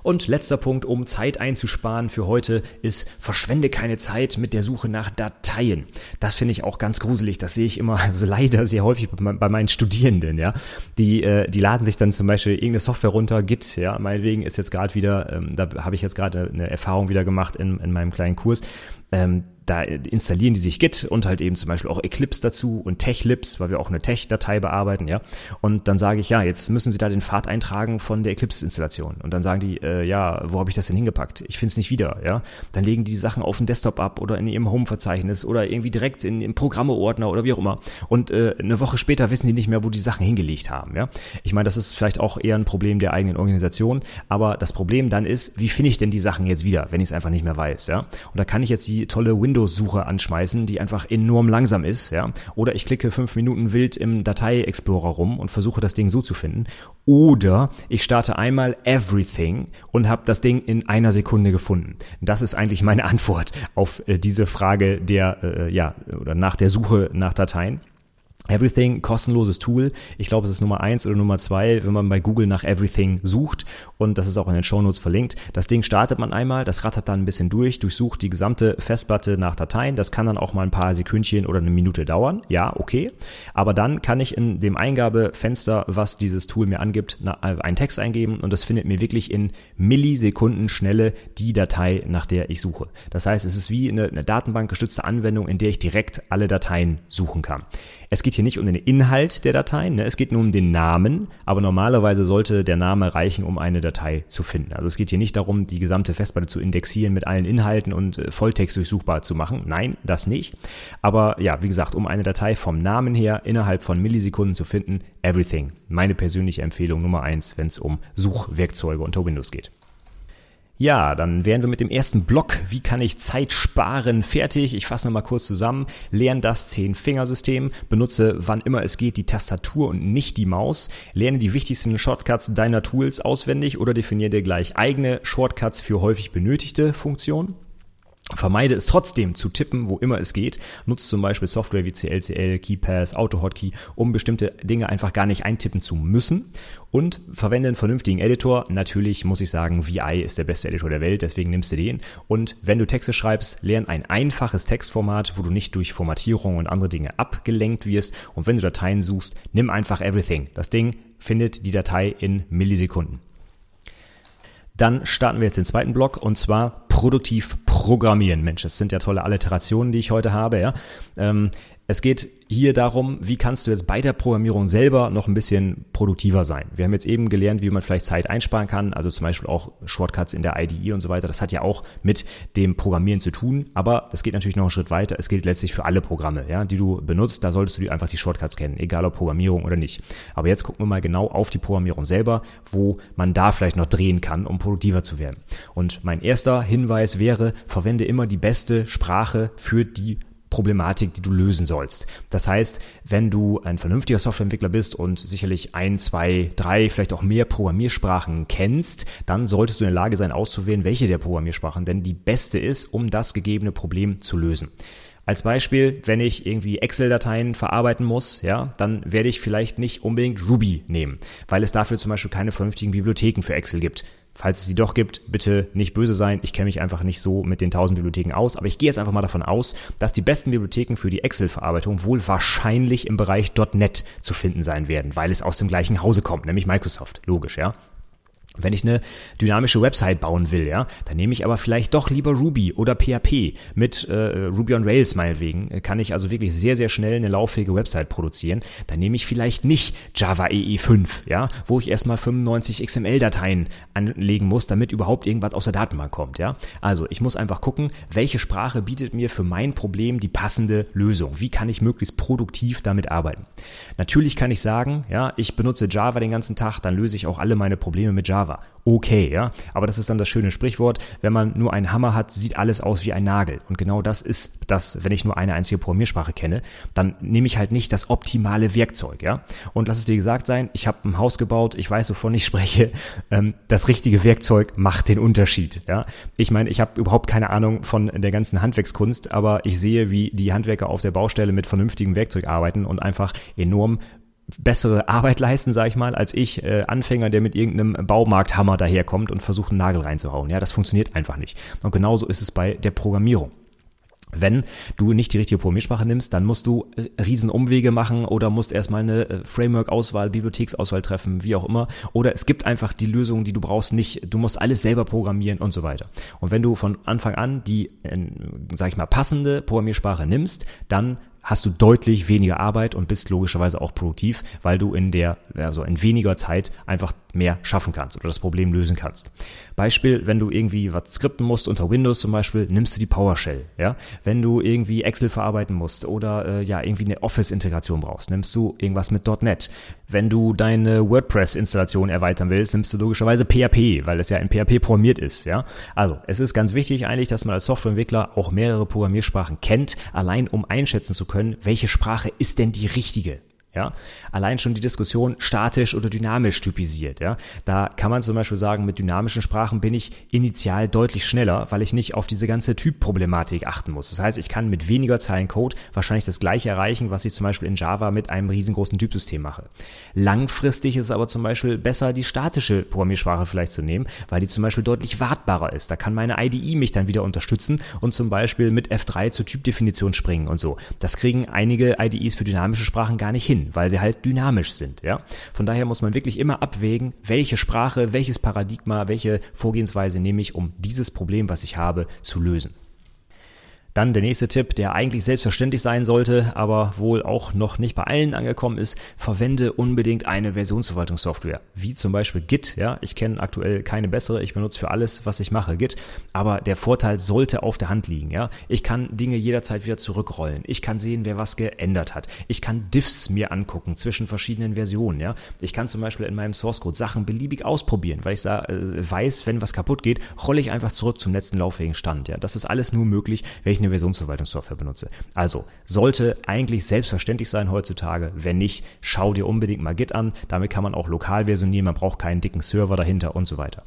Speaker 1: Und letzter Punkt, um Zeit einzusparen für heute, ist verschwende keine Zeit mit der Suche nach Dateien. Das finde ich auch ganz gruselig. Das sehe ich immer also leider sehr häufig bei meinen Studierenden, ja. Die, äh, die laden sich dann zum Beispiel irgendeine Software runter, Git, ja. Meinetwegen ist jetzt gerade wieder, ähm, da habe ich jetzt gerade eine Erfahrung wieder gemacht in, in meinem kleinen Kurs. Ähm, da installieren die sich Git und halt eben zum Beispiel auch Eclipse dazu und TechLibs, weil wir auch eine Tech-Datei bearbeiten, ja. Und dann sage ich, ja, jetzt müssen Sie da den Pfad eintragen von der Eclipse-Installation. Und dann sagen die, äh, ja, wo habe ich das denn hingepackt? Ich finde es nicht wieder, ja. Dann legen die Sachen auf den Desktop ab oder in ihrem Home-Verzeichnis oder irgendwie direkt in, im Programmeordner oder wie auch immer. Und äh, eine Woche später wissen die nicht mehr, wo die Sachen hingelegt haben, ja. Ich meine, das ist vielleicht auch eher ein Problem der eigenen Organisation, aber das Problem dann ist, wie finde ich denn die Sachen jetzt wieder, wenn ich es einfach nicht mehr weiß, ja. Und da kann ich jetzt die tolle Windows Windows-Suche anschmeißen, die einfach enorm langsam ist, ja. Oder ich klicke fünf Minuten wild im Datei-Explorer rum und versuche das Ding so zu finden. Oder ich starte einmal Everything und habe das Ding in einer Sekunde gefunden. Das ist eigentlich meine Antwort auf äh, diese Frage der, äh, ja, oder nach der Suche nach Dateien. Everything, kostenloses Tool. Ich glaube, es ist Nummer eins oder Nummer zwei, wenn man bei Google nach Everything sucht. Und das ist auch in den Shownotes verlinkt. Das Ding startet man einmal, das rattert dann ein bisschen durch, durchsucht die gesamte Festplatte nach Dateien. Das kann dann auch mal ein paar Sekündchen oder eine Minute dauern. Ja, okay. Aber dann kann ich in dem Eingabefenster, was dieses Tool mir angibt, einen Text eingeben und das findet mir wirklich in Millisekunden Schnelle die Datei, nach der ich suche. Das heißt, es ist wie eine, eine datenbankgestützte Anwendung, in der ich direkt alle Dateien suchen kann. Es geht hier nicht um den Inhalt der Dateien, ne? es geht nur um den Namen, aber normalerweise sollte der Name reichen, um eine Datei zu finden. Also es geht hier nicht darum, die gesamte Festplatte zu indexieren mit allen Inhalten und äh, Volltext durchsuchbar zu machen. Nein, das nicht. Aber ja, wie gesagt, um eine Datei vom Namen her innerhalb von Millisekunden zu finden, everything. Meine persönliche Empfehlung Nummer eins, wenn es um Suchwerkzeuge unter Windows geht. Ja, dann wären wir mit dem ersten Block, wie kann ich Zeit sparen, fertig. Ich fasse nochmal kurz zusammen. Lerne das Zehn-Fingersystem, benutze wann immer es geht die Tastatur und nicht die Maus. Lerne die wichtigsten Shortcuts deiner Tools auswendig oder definiere dir gleich eigene Shortcuts für häufig benötigte Funktionen. Vermeide es trotzdem zu tippen, wo immer es geht. Nutze zum Beispiel Software wie CLCL, KeyPass, AutoHotkey, um bestimmte Dinge einfach gar nicht eintippen zu müssen. Und verwende einen vernünftigen Editor. Natürlich muss ich sagen, VI ist der beste Editor der Welt, deswegen nimmst du den. Und wenn du Texte schreibst, lern ein einfaches Textformat, wo du nicht durch Formatierung und andere Dinge abgelenkt wirst. Und wenn du Dateien suchst, nimm einfach Everything. Das Ding findet die Datei in Millisekunden. Dann starten wir jetzt den zweiten Block und zwar produktiv programmieren. Mensch, das sind ja tolle Alliterationen, die ich heute habe. Ja? Ähm, es geht hier darum, wie kannst du jetzt bei der Programmierung selber noch ein bisschen produktiver sein. Wir haben jetzt eben gelernt, wie man vielleicht Zeit einsparen kann, also zum Beispiel auch Shortcuts in der IDE und so weiter. Das hat ja auch mit dem Programmieren zu tun, aber das geht natürlich noch einen Schritt weiter. Es gilt letztlich für alle Programme, ja, die du benutzt. Da solltest du einfach die Shortcuts kennen, egal ob Programmierung oder nicht. Aber jetzt gucken wir mal genau auf die Programmierung selber, wo man da vielleicht noch drehen kann, um produktiver zu werden. Und mein erster Hinweis wäre, verwende immer die beste Sprache für die Problematik, die du lösen sollst. Das heißt, wenn du ein vernünftiger Softwareentwickler bist und sicherlich ein, zwei, drei, vielleicht auch mehr Programmiersprachen kennst, dann solltest du in der Lage sein, auszuwählen, welche der Programmiersprachen denn die beste ist, um das gegebene Problem zu lösen. Als Beispiel, wenn ich irgendwie Excel-Dateien verarbeiten muss, ja, dann werde ich vielleicht nicht unbedingt Ruby nehmen, weil es dafür zum Beispiel keine vernünftigen Bibliotheken für Excel gibt. Falls es sie doch gibt, bitte nicht böse sein. Ich kenne mich einfach nicht so mit den tausend Bibliotheken aus. Aber ich gehe jetzt einfach mal davon aus, dass die besten Bibliotheken für die Excel-Verarbeitung wohl wahrscheinlich im Bereich .NET zu finden sein werden, weil es aus dem gleichen Hause kommt, nämlich Microsoft. Logisch, ja. Wenn ich eine dynamische Website bauen will, ja, dann nehme ich aber vielleicht doch lieber Ruby oder PHP. Mit äh, Ruby on Rails meinetwegen äh, kann ich also wirklich sehr, sehr schnell eine lauffähige Website produzieren. Dann nehme ich vielleicht nicht Java EE 5, ja, wo ich erstmal 95 XML-Dateien anlegen muss, damit überhaupt irgendwas aus der Datenbank kommt, ja. Also ich muss einfach gucken, welche Sprache bietet mir für mein Problem die passende Lösung. Wie kann ich möglichst produktiv damit arbeiten? Natürlich kann ich sagen, ja, ich benutze Java den ganzen Tag, dann löse ich auch alle meine Probleme mit Java Java. Okay, ja. Aber das ist dann das schöne Sprichwort. Wenn man nur einen Hammer hat, sieht alles aus wie ein Nagel. Und genau das ist das, wenn ich nur eine einzige Programmiersprache kenne, dann nehme ich halt nicht das optimale Werkzeug, ja. Und lass es dir gesagt sein, ich habe ein Haus gebaut, ich weiß, wovon ich spreche. Ähm, das richtige Werkzeug macht den Unterschied, ja. Ich meine, ich habe überhaupt keine Ahnung von der ganzen Handwerkskunst, aber ich sehe, wie die Handwerker auf der Baustelle mit vernünftigem Werkzeug arbeiten und einfach enorm bessere Arbeit leisten, sage ich mal, als ich äh, Anfänger, der mit irgendeinem Baumarkthammer daherkommt und versucht, einen Nagel reinzuhauen. Ja, das funktioniert einfach nicht. Und genauso ist es bei der Programmierung. Wenn du nicht die richtige Programmiersprache nimmst, dann musst du äh, riesen Umwege machen oder musst erstmal eine äh, Framework-Auswahl, Bibliotheksauswahl treffen, wie auch immer. Oder es gibt einfach die Lösungen, die du brauchst, nicht. Du musst alles selber programmieren und so weiter. Und wenn du von Anfang an die, äh, sag ich mal, passende Programmiersprache nimmst, dann hast du deutlich weniger Arbeit und bist logischerweise auch produktiv, weil du in der, also in weniger Zeit einfach mehr schaffen kannst oder das Problem lösen kannst. Beispiel, wenn du irgendwie was skripten musst unter Windows zum Beispiel, nimmst du die PowerShell, ja. Wenn du irgendwie Excel verarbeiten musst oder äh, ja irgendwie eine Office-Integration brauchst, nimmst du irgendwas mit .NET. Wenn du deine WordPress-Installation erweitern willst, nimmst du logischerweise PHP, weil es ja in PHP programmiert ist, ja. Also, es ist ganz wichtig eigentlich, dass man als Softwareentwickler auch mehrere Programmiersprachen kennt, allein um einschätzen zu können, welche Sprache ist denn die richtige? Ja, allein schon die Diskussion statisch oder dynamisch typisiert. Ja, da kann man zum Beispiel sagen, mit dynamischen Sprachen bin ich initial deutlich schneller, weil ich nicht auf diese ganze Typproblematik achten muss. Das heißt, ich kann mit weniger Zeilen Code wahrscheinlich das gleiche erreichen, was ich zum Beispiel in Java mit einem riesengroßen Typsystem mache. Langfristig ist es aber zum Beispiel besser, die statische Programmiersprache vielleicht zu nehmen, weil die zum Beispiel deutlich wartbarer ist. Da kann meine IDE mich dann wieder unterstützen und zum Beispiel mit F3 zur Typdefinition springen und so. Das kriegen einige IDEs für dynamische Sprachen gar nicht hin weil sie halt dynamisch sind, ja. Von daher muss man wirklich immer abwägen, welche Sprache, welches Paradigma, welche Vorgehensweise nehme ich, um dieses Problem, was ich habe, zu lösen. Dann der nächste Tipp, der eigentlich selbstverständlich sein sollte, aber wohl auch noch nicht bei allen angekommen ist, verwende unbedingt eine Versionsverwaltungssoftware, wie zum Beispiel Git. Ja, ich kenne aktuell keine bessere, ich benutze für alles, was ich mache, Git, aber der Vorteil sollte auf der Hand liegen. Ja, ich kann Dinge jederzeit wieder zurückrollen, ich kann sehen, wer was geändert hat, ich kann Diffs mir angucken zwischen verschiedenen Versionen. Ja, ich kann zum Beispiel in meinem Source Code Sachen beliebig ausprobieren, weil ich äh, weiß, wenn was kaputt geht, rolle ich einfach zurück zum letzten lauffähigen Stand. Ja, das ist alles nur möglich, wenn ich eine Versionsverwaltungssoftware benutze. Also sollte eigentlich selbstverständlich sein heutzutage. Wenn nicht, schau dir unbedingt mal Git an. Damit kann man auch lokal versionieren. Man braucht keinen dicken Server dahinter und so weiter.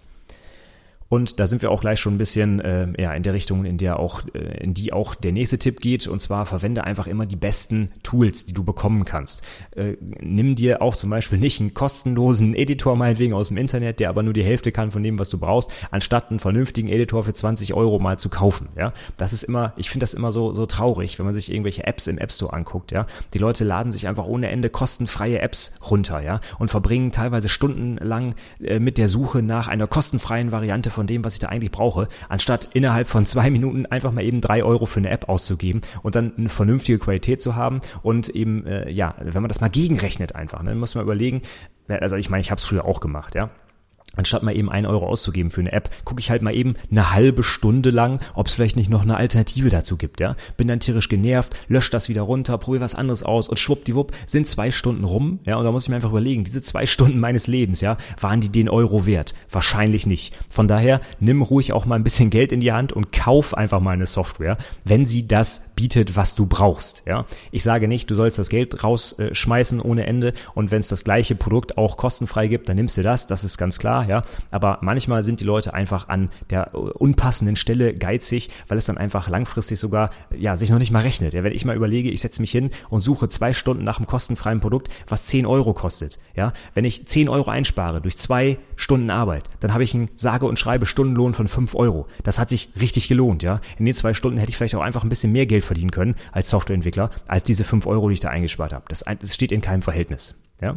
Speaker 1: Und da sind wir auch gleich schon ein bisschen äh, ja, in der Richtung, in der auch, äh, in die auch der nächste Tipp geht. Und zwar verwende einfach immer die besten Tools, die du bekommen kannst. Äh, nimm dir auch zum Beispiel nicht einen kostenlosen Editor meinetwegen aus dem Internet, der aber nur die Hälfte kann von dem, was du brauchst, anstatt einen vernünftigen Editor für 20 Euro mal zu kaufen. Ja, das ist immer, ich finde das immer so so traurig, wenn man sich irgendwelche Apps im App Store anguckt. Ja, die Leute laden sich einfach ohne Ende kostenfreie Apps runter. Ja, und verbringen teilweise stundenlang äh, mit der Suche nach einer kostenfreien Variante von dem, was ich da eigentlich brauche, anstatt innerhalb von zwei Minuten einfach mal eben drei Euro für eine App auszugeben und dann eine vernünftige Qualität zu haben und eben, äh, ja, wenn man das mal gegenrechnet einfach, ne, dann muss man überlegen, also ich meine, ich habe es früher auch gemacht, ja, anstatt mal eben einen Euro auszugeben für eine App, gucke ich halt mal eben eine halbe Stunde lang, ob es vielleicht nicht noch eine Alternative dazu gibt, ja. Bin dann tierisch genervt, lösche das wieder runter, probiere was anderes aus und schwuppdiwupp sind zwei Stunden rum, ja. Und da muss ich mir einfach überlegen, diese zwei Stunden meines Lebens, ja, waren die den Euro wert? Wahrscheinlich nicht. Von daher, nimm ruhig auch mal ein bisschen Geld in die Hand und kauf einfach mal eine Software, wenn sie das bietet, was du brauchst, ja. Ich sage nicht, du sollst das Geld rausschmeißen ohne Ende und wenn es das gleiche Produkt auch kostenfrei gibt, dann nimmst du das, das ist ganz klar, ja. Aber manchmal sind die Leute einfach an der unpassenden Stelle geizig, weil es dann einfach langfristig sogar, ja, sich noch nicht mal rechnet. Ja, wenn ich mal überlege, ich setze mich hin und suche zwei Stunden nach einem kostenfreien Produkt, was 10 Euro kostet, ja. Wenn ich 10 Euro einspare durch zwei Stunden Arbeit, dann habe ich einen sage und schreibe Stundenlohn von 5 Euro. Das hat sich richtig gelohnt, ja. In den zwei Stunden hätte ich vielleicht auch einfach ein bisschen mehr Geld verdienen können als Softwareentwickler, als diese 5 Euro, die ich da eingespart habe. Das, das steht in keinem Verhältnis, ja.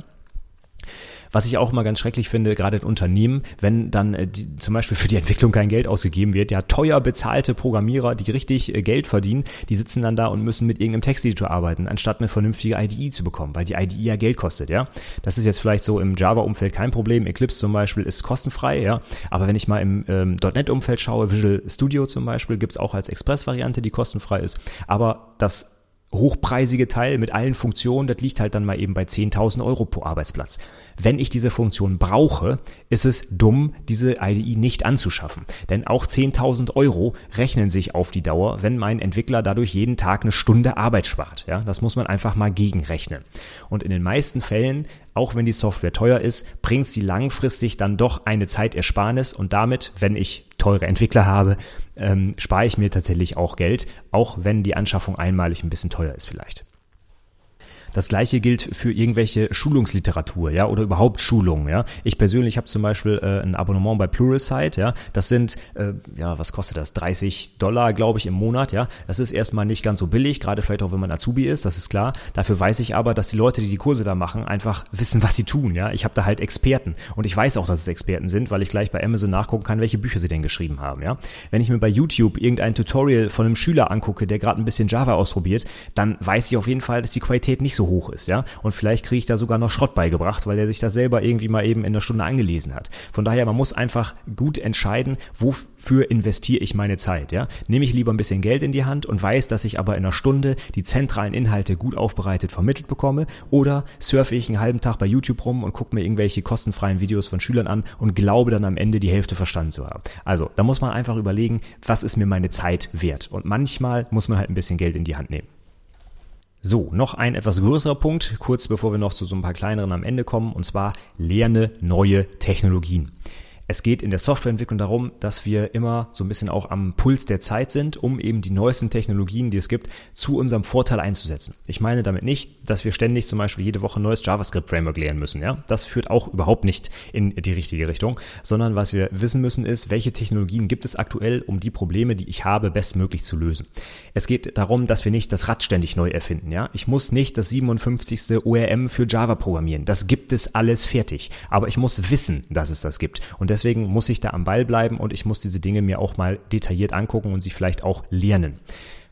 Speaker 1: Was ich auch immer ganz schrecklich finde, gerade in Unternehmen, wenn dann äh, die, zum Beispiel für die Entwicklung kein Geld ausgegeben wird, ja, teuer bezahlte Programmierer, die richtig äh, Geld verdienen, die sitzen dann da und müssen mit irgendeinem Texteditor arbeiten, anstatt eine vernünftige IDE zu bekommen, weil die IDE ja Geld kostet, ja. Das ist jetzt vielleicht so im Java-Umfeld kein Problem. Eclipse zum Beispiel ist kostenfrei, ja. Aber wenn ich mal im ähm, .NET-Umfeld schaue, Visual Studio zum Beispiel, gibt's auch als Express-Variante, die kostenfrei ist. Aber das hochpreisige Teil mit allen Funktionen, das liegt halt dann mal eben bei 10.000 Euro pro Arbeitsplatz. Wenn ich diese Funktion brauche, ist es dumm, diese IDE nicht anzuschaffen. Denn auch 10.000 Euro rechnen sich auf die Dauer, wenn mein Entwickler dadurch jeden Tag eine Stunde Arbeit spart. Ja, das muss man einfach mal gegenrechnen. Und in den meisten Fällen, auch wenn die Software teuer ist, bringt sie langfristig dann doch eine Zeitersparnis und damit, wenn ich teure Entwickler habe, ähm, spare ich mir tatsächlich auch Geld, auch wenn die Anschaffung einmalig ein bisschen teuer ist vielleicht. Das gleiche gilt für irgendwelche Schulungsliteratur, ja, oder überhaupt Schulungen, ja. Ich persönlich habe zum Beispiel äh, ein Abonnement bei Pluralsight, ja. Das sind, äh, ja, was kostet das? 30 Dollar, glaube ich, im Monat, ja. Das ist erstmal nicht ganz so billig, gerade vielleicht auch, wenn man Azubi ist, das ist klar. Dafür weiß ich aber, dass die Leute, die die Kurse da machen, einfach wissen, was sie tun, ja. Ich habe da halt Experten und ich weiß auch, dass es Experten sind, weil ich gleich bei Amazon nachgucken kann, welche Bücher sie denn geschrieben haben, ja. Wenn ich mir bei YouTube irgendein Tutorial von einem Schüler angucke, der gerade ein bisschen Java ausprobiert, dann weiß ich auf jeden Fall, dass die Qualität nicht so hoch ist, ja. Und vielleicht kriege ich da sogar noch Schrott beigebracht, weil er sich da selber irgendwie mal eben in der Stunde angelesen hat. Von daher, man muss einfach gut entscheiden, wofür investiere ich meine Zeit, ja. Nehme ich lieber ein bisschen Geld in die Hand und weiß, dass ich aber in einer Stunde die zentralen Inhalte gut aufbereitet vermittelt bekomme oder surfe ich einen halben Tag bei YouTube rum und gucke mir irgendwelche kostenfreien Videos von Schülern an und glaube dann am Ende die Hälfte verstanden zu haben. Also, da muss man einfach überlegen, was ist mir meine Zeit wert? Und manchmal muss man halt ein bisschen Geld in die Hand nehmen. So, noch ein etwas größerer Punkt, kurz bevor wir noch zu so ein paar kleineren am Ende kommen, und zwar lerne neue Technologien. Es geht in der Softwareentwicklung darum, dass wir immer so ein bisschen auch am Puls der Zeit sind, um eben die neuesten Technologien, die es gibt, zu unserem Vorteil einzusetzen. Ich meine damit nicht, dass wir ständig zum Beispiel jede Woche ein neues JavaScript-Framework lernen müssen. Ja, das führt auch überhaupt nicht in die richtige Richtung, sondern was wir wissen müssen ist, welche Technologien gibt es aktuell, um die Probleme, die ich habe, bestmöglich zu lösen. Es geht darum, dass wir nicht das Rad ständig neu erfinden. Ja, ich muss nicht das 57. ORM für Java programmieren. Das gibt es alles fertig. Aber ich muss wissen, dass es das gibt. Und deswegen muss ich da am Ball bleiben und ich muss diese Dinge mir auch mal detailliert angucken und sie vielleicht auch lernen.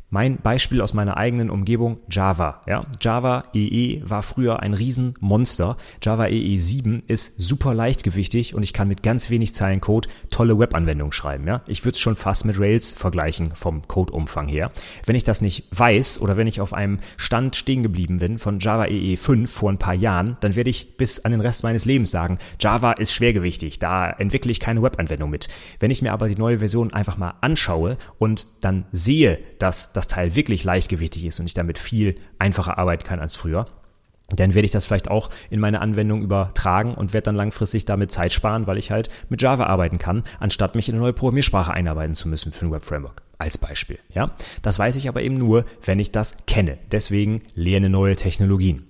Speaker 1: Mein Beispiel aus meiner eigenen Umgebung, Java. Ja, Java EE war früher ein Riesenmonster. Java EE 7 ist super leichtgewichtig und ich kann mit ganz wenig Zeilen Code tolle Webanwendungen schreiben. Ja, ich würde es schon fast mit Rails vergleichen vom Codeumfang her. Wenn ich das nicht weiß oder wenn ich auf einem Stand stehen geblieben bin von Java EE 5 vor ein paar Jahren, dann werde ich bis an den Rest meines Lebens sagen, Java ist schwergewichtig, da entwickle ich keine Webanwendung mit. Wenn ich mir aber die neue Version einfach mal anschaue und dann sehe, dass das Teil wirklich leichtgewichtig ist und ich damit viel einfacher arbeiten kann als früher, dann werde ich das vielleicht auch in meine Anwendung übertragen und werde dann langfristig damit Zeit sparen, weil ich halt mit Java arbeiten kann, anstatt mich in eine neue Programmiersprache einarbeiten zu müssen für ein Web-Framework. Als Beispiel. Ja, das weiß ich aber eben nur, wenn ich das kenne. Deswegen lerne neue Technologien.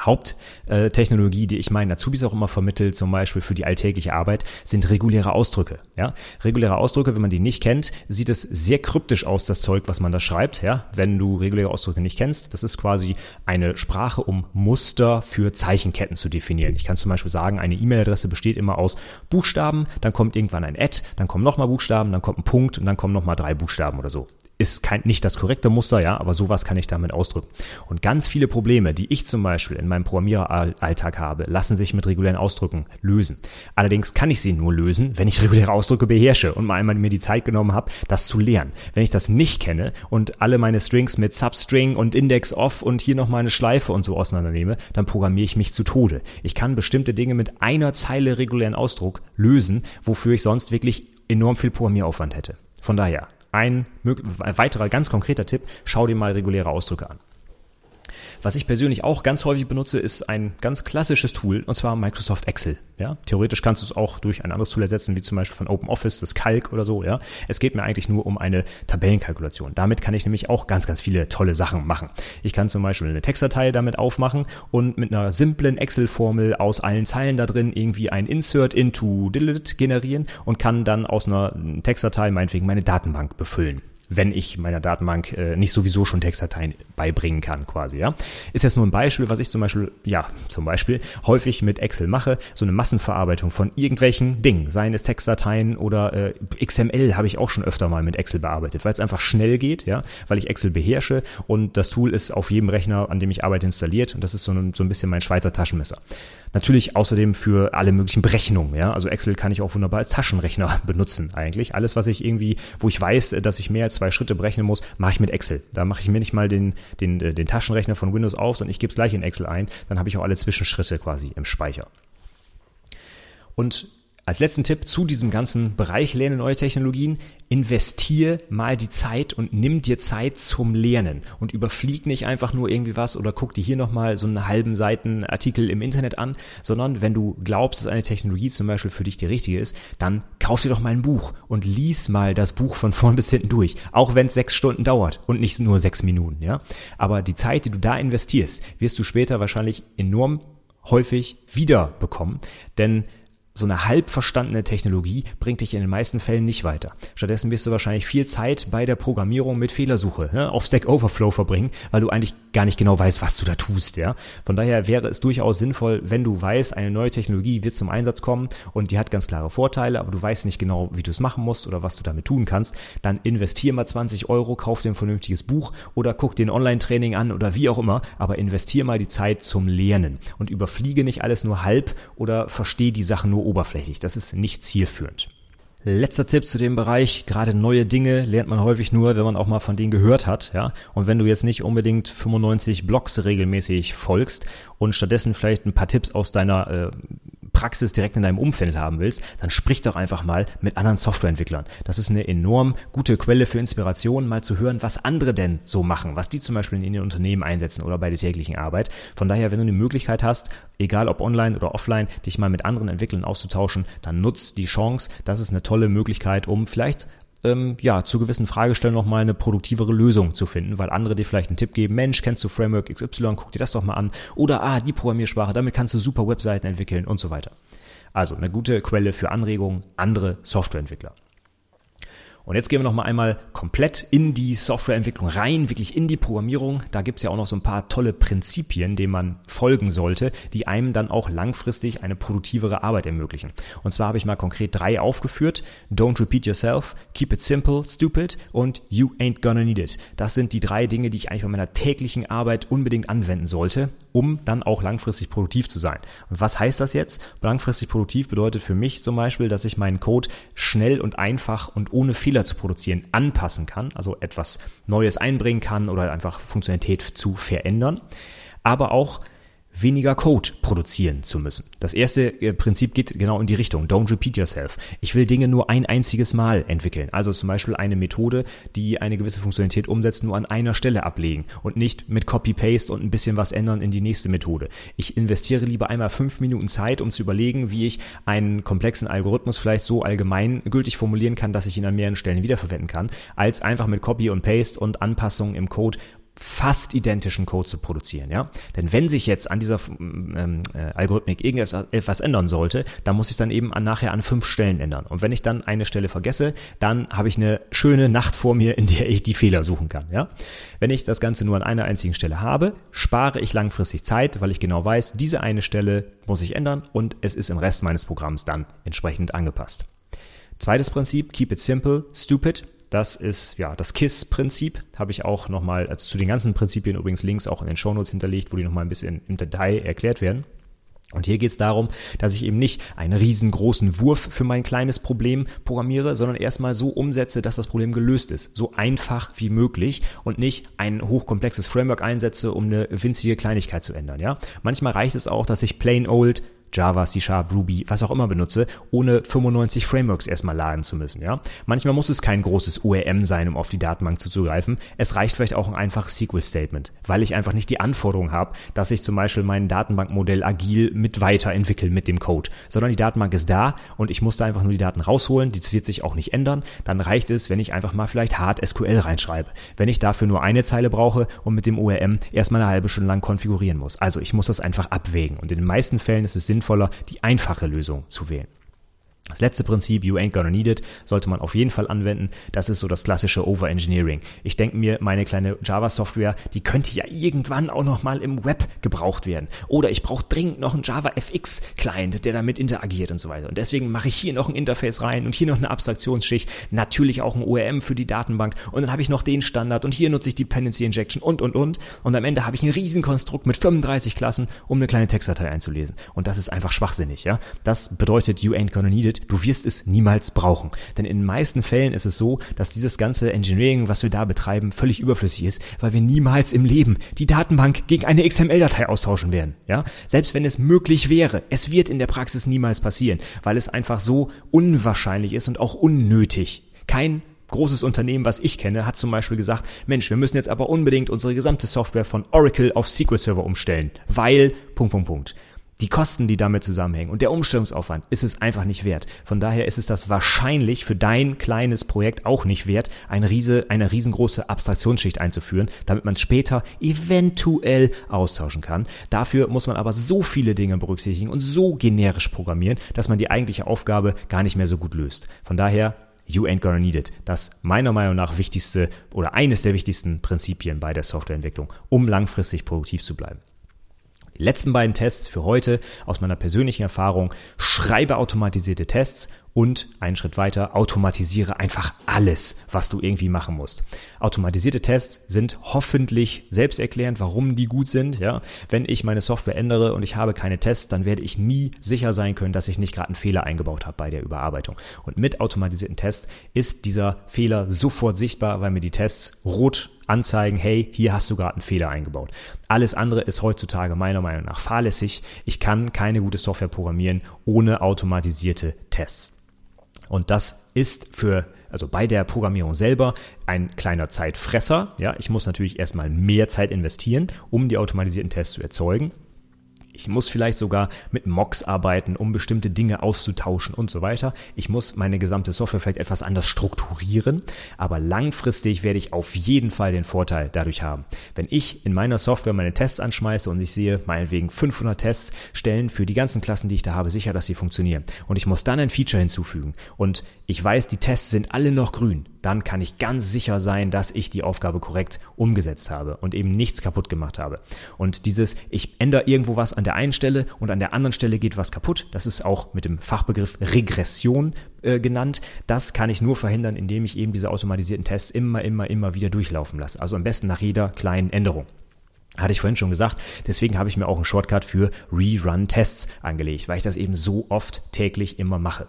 Speaker 1: Haupttechnologie, die ich meinen Azubis auch immer vermittelt, zum Beispiel für die alltägliche Arbeit, sind reguläre Ausdrücke. Ja? Reguläre Ausdrücke, wenn man die nicht kennt, sieht es sehr kryptisch aus, das Zeug, was man da schreibt. Ja? Wenn du reguläre Ausdrücke nicht kennst, das ist quasi eine Sprache, um Muster für Zeichenketten zu definieren. Ich kann zum Beispiel sagen, eine E-Mail-Adresse besteht immer aus Buchstaben, dann kommt irgendwann ein Ad, dann kommen nochmal Buchstaben, dann kommt ein Punkt und dann kommen nochmal drei Buchstaben oder so ist kein, nicht das korrekte Muster, ja, aber sowas kann ich damit ausdrücken. Und ganz viele Probleme, die ich zum Beispiel in meinem Programmiereralltag habe, lassen sich mit regulären Ausdrücken lösen. Allerdings kann ich sie nur lösen, wenn ich reguläre Ausdrücke beherrsche und mal einmal mir die Zeit genommen habe, das zu lernen. Wenn ich das nicht kenne und alle meine Strings mit Substring und Index off und hier noch mal eine Schleife und so auseinandernehme, dann programmiere ich mich zu Tode. Ich kann bestimmte Dinge mit einer Zeile regulären Ausdruck lösen, wofür ich sonst wirklich enorm viel Programmieraufwand hätte. Von daher, ein, weiterer ganz konkreter Tipp, schau dir mal reguläre Ausdrücke an. Was ich persönlich auch ganz häufig benutze, ist ein ganz klassisches Tool, und zwar Microsoft Excel. Ja, theoretisch kannst du es auch durch ein anderes Tool ersetzen, wie zum Beispiel von OpenOffice, das Calc oder so. Ja, es geht mir eigentlich nur um eine Tabellenkalkulation. Damit kann ich nämlich auch ganz, ganz viele tolle Sachen machen. Ich kann zum Beispiel eine Textdatei damit aufmachen und mit einer simplen Excel-Formel aus allen Zeilen da drin irgendwie ein Insert into Delete generieren und kann dann aus einer Textdatei meinetwegen meine Datenbank befüllen wenn ich meiner Datenbank äh, nicht sowieso schon Textdateien beibringen kann, quasi, ja. Ist jetzt nur ein Beispiel, was ich zum Beispiel, ja, zum Beispiel häufig mit Excel mache, so eine Massenverarbeitung von irgendwelchen Dingen, seien es Textdateien oder äh, XML habe ich auch schon öfter mal mit Excel bearbeitet, weil es einfach schnell geht, ja, weil ich Excel beherrsche und das Tool ist auf jedem Rechner, an dem ich arbeite, installiert und das ist so ein, so ein bisschen mein Schweizer Taschenmesser. Natürlich außerdem für alle möglichen Berechnungen, ja. Also Excel kann ich auch wunderbar als Taschenrechner benutzen eigentlich. Alles, was ich irgendwie, wo ich weiß, dass ich mehr als zwei Schritte berechnen muss, mache ich mit Excel. Da mache ich mir nicht mal den, den, äh, den Taschenrechner von Windows auf, sondern ich gebe es gleich in Excel ein. Dann habe ich auch alle Zwischenschritte quasi im Speicher. Und als letzten Tipp zu diesem ganzen Bereich Lernen neue Technologien, investier mal die Zeit und nimm dir Zeit zum Lernen. Und überflieg nicht einfach nur irgendwie was oder guck dir hier nochmal so einen halben Seiten Artikel im Internet an, sondern wenn du glaubst, dass eine Technologie zum Beispiel für dich die richtige ist, dann kauf dir doch mal ein Buch und lies mal das Buch von vorn bis hinten durch, auch wenn es sechs Stunden dauert und nicht nur sechs Minuten, ja. Aber die Zeit, die du da investierst, wirst du später wahrscheinlich enorm häufig wieder bekommen, denn so eine halb verstandene Technologie bringt dich in den meisten Fällen nicht weiter. Stattdessen wirst du wahrscheinlich viel Zeit bei der Programmierung mit Fehlersuche ne, auf Stack Overflow verbringen, weil du eigentlich gar nicht genau weißt, was du da tust. Ja? Von daher wäre es durchaus sinnvoll, wenn du weißt, eine neue Technologie wird zum Einsatz kommen und die hat ganz klare Vorteile, aber du weißt nicht genau, wie du es machen musst oder was du damit tun kannst, dann investier mal 20 Euro, kauf dir ein vernünftiges Buch oder guck dir ein Online-Training an oder wie auch immer, aber investier mal die Zeit zum Lernen und überfliege nicht alles nur halb oder verstehe die Sachen nur oberflächlich. Das ist nicht zielführend. Letzter Tipp zu dem Bereich, gerade neue Dinge lernt man häufig nur, wenn man auch mal von denen gehört hat, ja. Und wenn du jetzt nicht unbedingt 95 Blogs regelmäßig folgst und stattdessen vielleicht ein paar Tipps aus deiner äh, Praxis direkt in deinem Umfeld haben willst, dann sprich doch einfach mal mit anderen Softwareentwicklern. Das ist eine enorm gute Quelle für Inspiration, mal zu hören, was andere denn so machen, was die zum Beispiel in ihren Unternehmen einsetzen oder bei der täglichen Arbeit. Von daher, wenn du die Möglichkeit hast, egal ob online oder offline, dich mal mit anderen Entwicklern auszutauschen, dann nutzt die Chance. Das ist eine tolle Möglichkeit, um vielleicht ähm, ja, zu gewissen Fragestellen nochmal eine produktivere Lösung zu finden, weil andere dir vielleicht einen Tipp geben, Mensch, kennst du Framework XY, guck dir das doch mal an. Oder, ah, die Programmiersprache, damit kannst du super Webseiten entwickeln und so weiter. Also eine gute Quelle für Anregungen, andere Softwareentwickler. Und jetzt gehen wir noch mal einmal komplett in die Softwareentwicklung rein, wirklich in die Programmierung. Da gibt's ja auch noch so ein paar tolle Prinzipien, denen man folgen sollte, die einem dann auch langfristig eine produktivere Arbeit ermöglichen. Und zwar habe ich mal konkret drei aufgeführt. Don't repeat yourself, keep it simple, stupid und you ain't gonna need it. Das sind die drei Dinge, die ich eigentlich bei meiner täglichen Arbeit unbedingt anwenden sollte, um dann auch langfristig produktiv zu sein. Und was heißt das jetzt? Langfristig produktiv bedeutet für mich zum Beispiel, dass ich meinen Code schnell und einfach und ohne Fehler Fehler zu produzieren anpassen kann, also etwas Neues einbringen kann oder einfach Funktionalität zu verändern, aber auch weniger Code produzieren zu müssen. Das erste äh, Prinzip geht genau in die Richtung. Don't repeat yourself. Ich will Dinge nur ein einziges Mal entwickeln. Also zum Beispiel eine Methode, die eine gewisse Funktionalität umsetzt, nur an einer Stelle ablegen und nicht mit Copy-Paste und ein bisschen was ändern in die nächste Methode. Ich investiere lieber einmal fünf Minuten Zeit, um zu überlegen, wie ich einen komplexen Algorithmus vielleicht so allgemeingültig formulieren kann, dass ich ihn an mehreren Stellen wiederverwenden kann, als einfach mit Copy und Paste und Anpassungen im Code fast identischen Code zu produzieren, ja. Denn wenn sich jetzt an dieser ähm, äh, Algorithmik irgendetwas ändern sollte, dann muss ich dann eben an, nachher an fünf Stellen ändern. Und wenn ich dann eine Stelle vergesse, dann habe ich eine schöne Nacht vor mir, in der ich die Fehler suchen kann, ja. Wenn ich das Ganze nur an einer einzigen Stelle habe, spare ich langfristig Zeit, weil ich genau weiß, diese eine Stelle muss ich ändern und es ist im Rest meines Programms dann entsprechend angepasst. Zweites Prinzip, keep it simple, stupid. Das ist ja das KISS-Prinzip. Habe ich auch nochmal, also zu den ganzen Prinzipien übrigens Links auch in den Shownotes hinterlegt, wo die nochmal ein bisschen im Detail erklärt werden. Und hier geht es darum, dass ich eben nicht einen riesengroßen Wurf für mein kleines Problem programmiere, sondern erstmal so umsetze, dass das Problem gelöst ist. So einfach wie möglich und nicht ein hochkomplexes Framework einsetze, um eine winzige Kleinigkeit zu ändern. Ja? Manchmal reicht es auch, dass ich plain old Java, C Sharp, Ruby, was auch immer benutze, ohne 95 Frameworks erstmal laden zu müssen. Ja? Manchmal muss es kein großes ORM sein, um auf die Datenbank zuzugreifen. Es reicht vielleicht auch ein einfaches SQL-Statement, weil ich einfach nicht die Anforderung habe, dass ich zum Beispiel mein Datenbankmodell agil mit weiterentwickle mit dem Code, sondern die Datenbank ist da und ich muss da einfach nur die Daten rausholen. Das wird sich auch nicht ändern. Dann reicht es, wenn ich einfach mal vielleicht hart SQL reinschreibe. Wenn ich dafür nur eine Zeile brauche und mit dem ORM erstmal eine halbe Stunde lang konfigurieren muss. Also ich muss das einfach abwägen. Und in den meisten Fällen ist es sinnvoll, sinnvoller, die einfache Lösung zu wählen. Das letzte Prinzip, you ain't gonna need it, sollte man auf jeden Fall anwenden. Das ist so das klassische Overengineering. Ich denke mir, meine kleine Java-Software, die könnte ja irgendwann auch noch mal im Web gebraucht werden. Oder ich brauche dringend noch einen Java FX-Client, der damit interagiert und so weiter. Und deswegen mache ich hier noch ein Interface rein und hier noch eine Abstraktionsschicht, natürlich auch ein ORM für die Datenbank und dann habe ich noch den Standard und hier nutze ich Dependency Injection und und und. Und am Ende habe ich ein Riesenkonstrukt mit 35 Klassen, um eine kleine Textdatei einzulesen. Und das ist einfach schwachsinnig, ja. Das bedeutet, you ain't gonna need it du wirst es niemals brauchen. Denn in den meisten Fällen ist es so, dass dieses ganze Engineering, was wir da betreiben, völlig überflüssig ist, weil wir niemals im Leben die Datenbank gegen eine XML-Datei austauschen werden. Ja? Selbst wenn es möglich wäre, es wird in der Praxis niemals passieren, weil es einfach so unwahrscheinlich ist und auch unnötig. Kein großes Unternehmen, was ich kenne, hat zum Beispiel gesagt, Mensch, wir müssen jetzt aber unbedingt unsere gesamte Software von Oracle auf SQL Server umstellen, weil, Punkt, Punkt, Punkt die Kosten, die damit zusammenhängen und der Umstellungsaufwand ist es einfach nicht wert. Von daher ist es das wahrscheinlich für dein kleines Projekt auch nicht wert, eine, riese, eine riesengroße Abstraktionsschicht einzuführen, damit man es später eventuell austauschen kann. Dafür muss man aber so viele Dinge berücksichtigen und so generisch programmieren, dass man die eigentliche Aufgabe gar nicht mehr so gut löst. Von daher You ain't gonna need it. Das meiner Meinung nach wichtigste oder eines der wichtigsten Prinzipien bei der Softwareentwicklung, um langfristig produktiv zu bleiben letzten beiden Tests für heute aus meiner persönlichen Erfahrung. Schreibe automatisierte Tests und einen Schritt weiter, automatisiere einfach alles, was du irgendwie machen musst. Automatisierte Tests sind hoffentlich selbsterklärend, warum die gut sind. Ja, wenn ich meine Software ändere und ich habe keine Tests, dann werde ich nie sicher sein können, dass ich nicht gerade einen Fehler eingebaut habe bei der Überarbeitung. Und mit automatisierten Tests ist dieser Fehler sofort sichtbar, weil mir die Tests rot anzeigen, hey, hier hast du gerade einen Fehler eingebaut. Alles andere ist heutzutage meiner Meinung nach fahrlässig. Ich kann keine gute Software programmieren ohne automatisierte Tests. Und das ist für, also bei der Programmierung selber ein kleiner Zeitfresser. Ja, ich muss natürlich erstmal mehr Zeit investieren, um die automatisierten Tests zu erzeugen. Ich muss vielleicht sogar mit Mocks arbeiten, um bestimmte Dinge auszutauschen und so weiter. Ich muss meine gesamte Software vielleicht etwas anders strukturieren, aber langfristig werde ich auf jeden Fall den Vorteil dadurch haben. Wenn ich in meiner Software meine Tests anschmeiße und ich sehe meinetwegen 500 Tests stellen für die ganzen Klassen, die ich da habe, sicher, dass sie funktionieren. Und ich muss dann ein Feature hinzufügen und ich weiß, die Tests sind alle noch grün, dann kann ich ganz sicher sein, dass ich die Aufgabe korrekt umgesetzt habe und eben nichts kaputt gemacht habe. Und dieses, ich ändere irgendwo was an der einen Stelle und an der anderen Stelle geht was kaputt, das ist auch mit dem Fachbegriff Regression äh, genannt. Das kann ich nur verhindern, indem ich eben diese automatisierten Tests immer, immer, immer wieder durchlaufen lasse. Also am besten nach jeder kleinen Änderung. Hatte ich vorhin schon gesagt. Deswegen habe ich mir auch einen Shortcut für Rerun-Tests angelegt, weil ich das eben so oft täglich immer mache.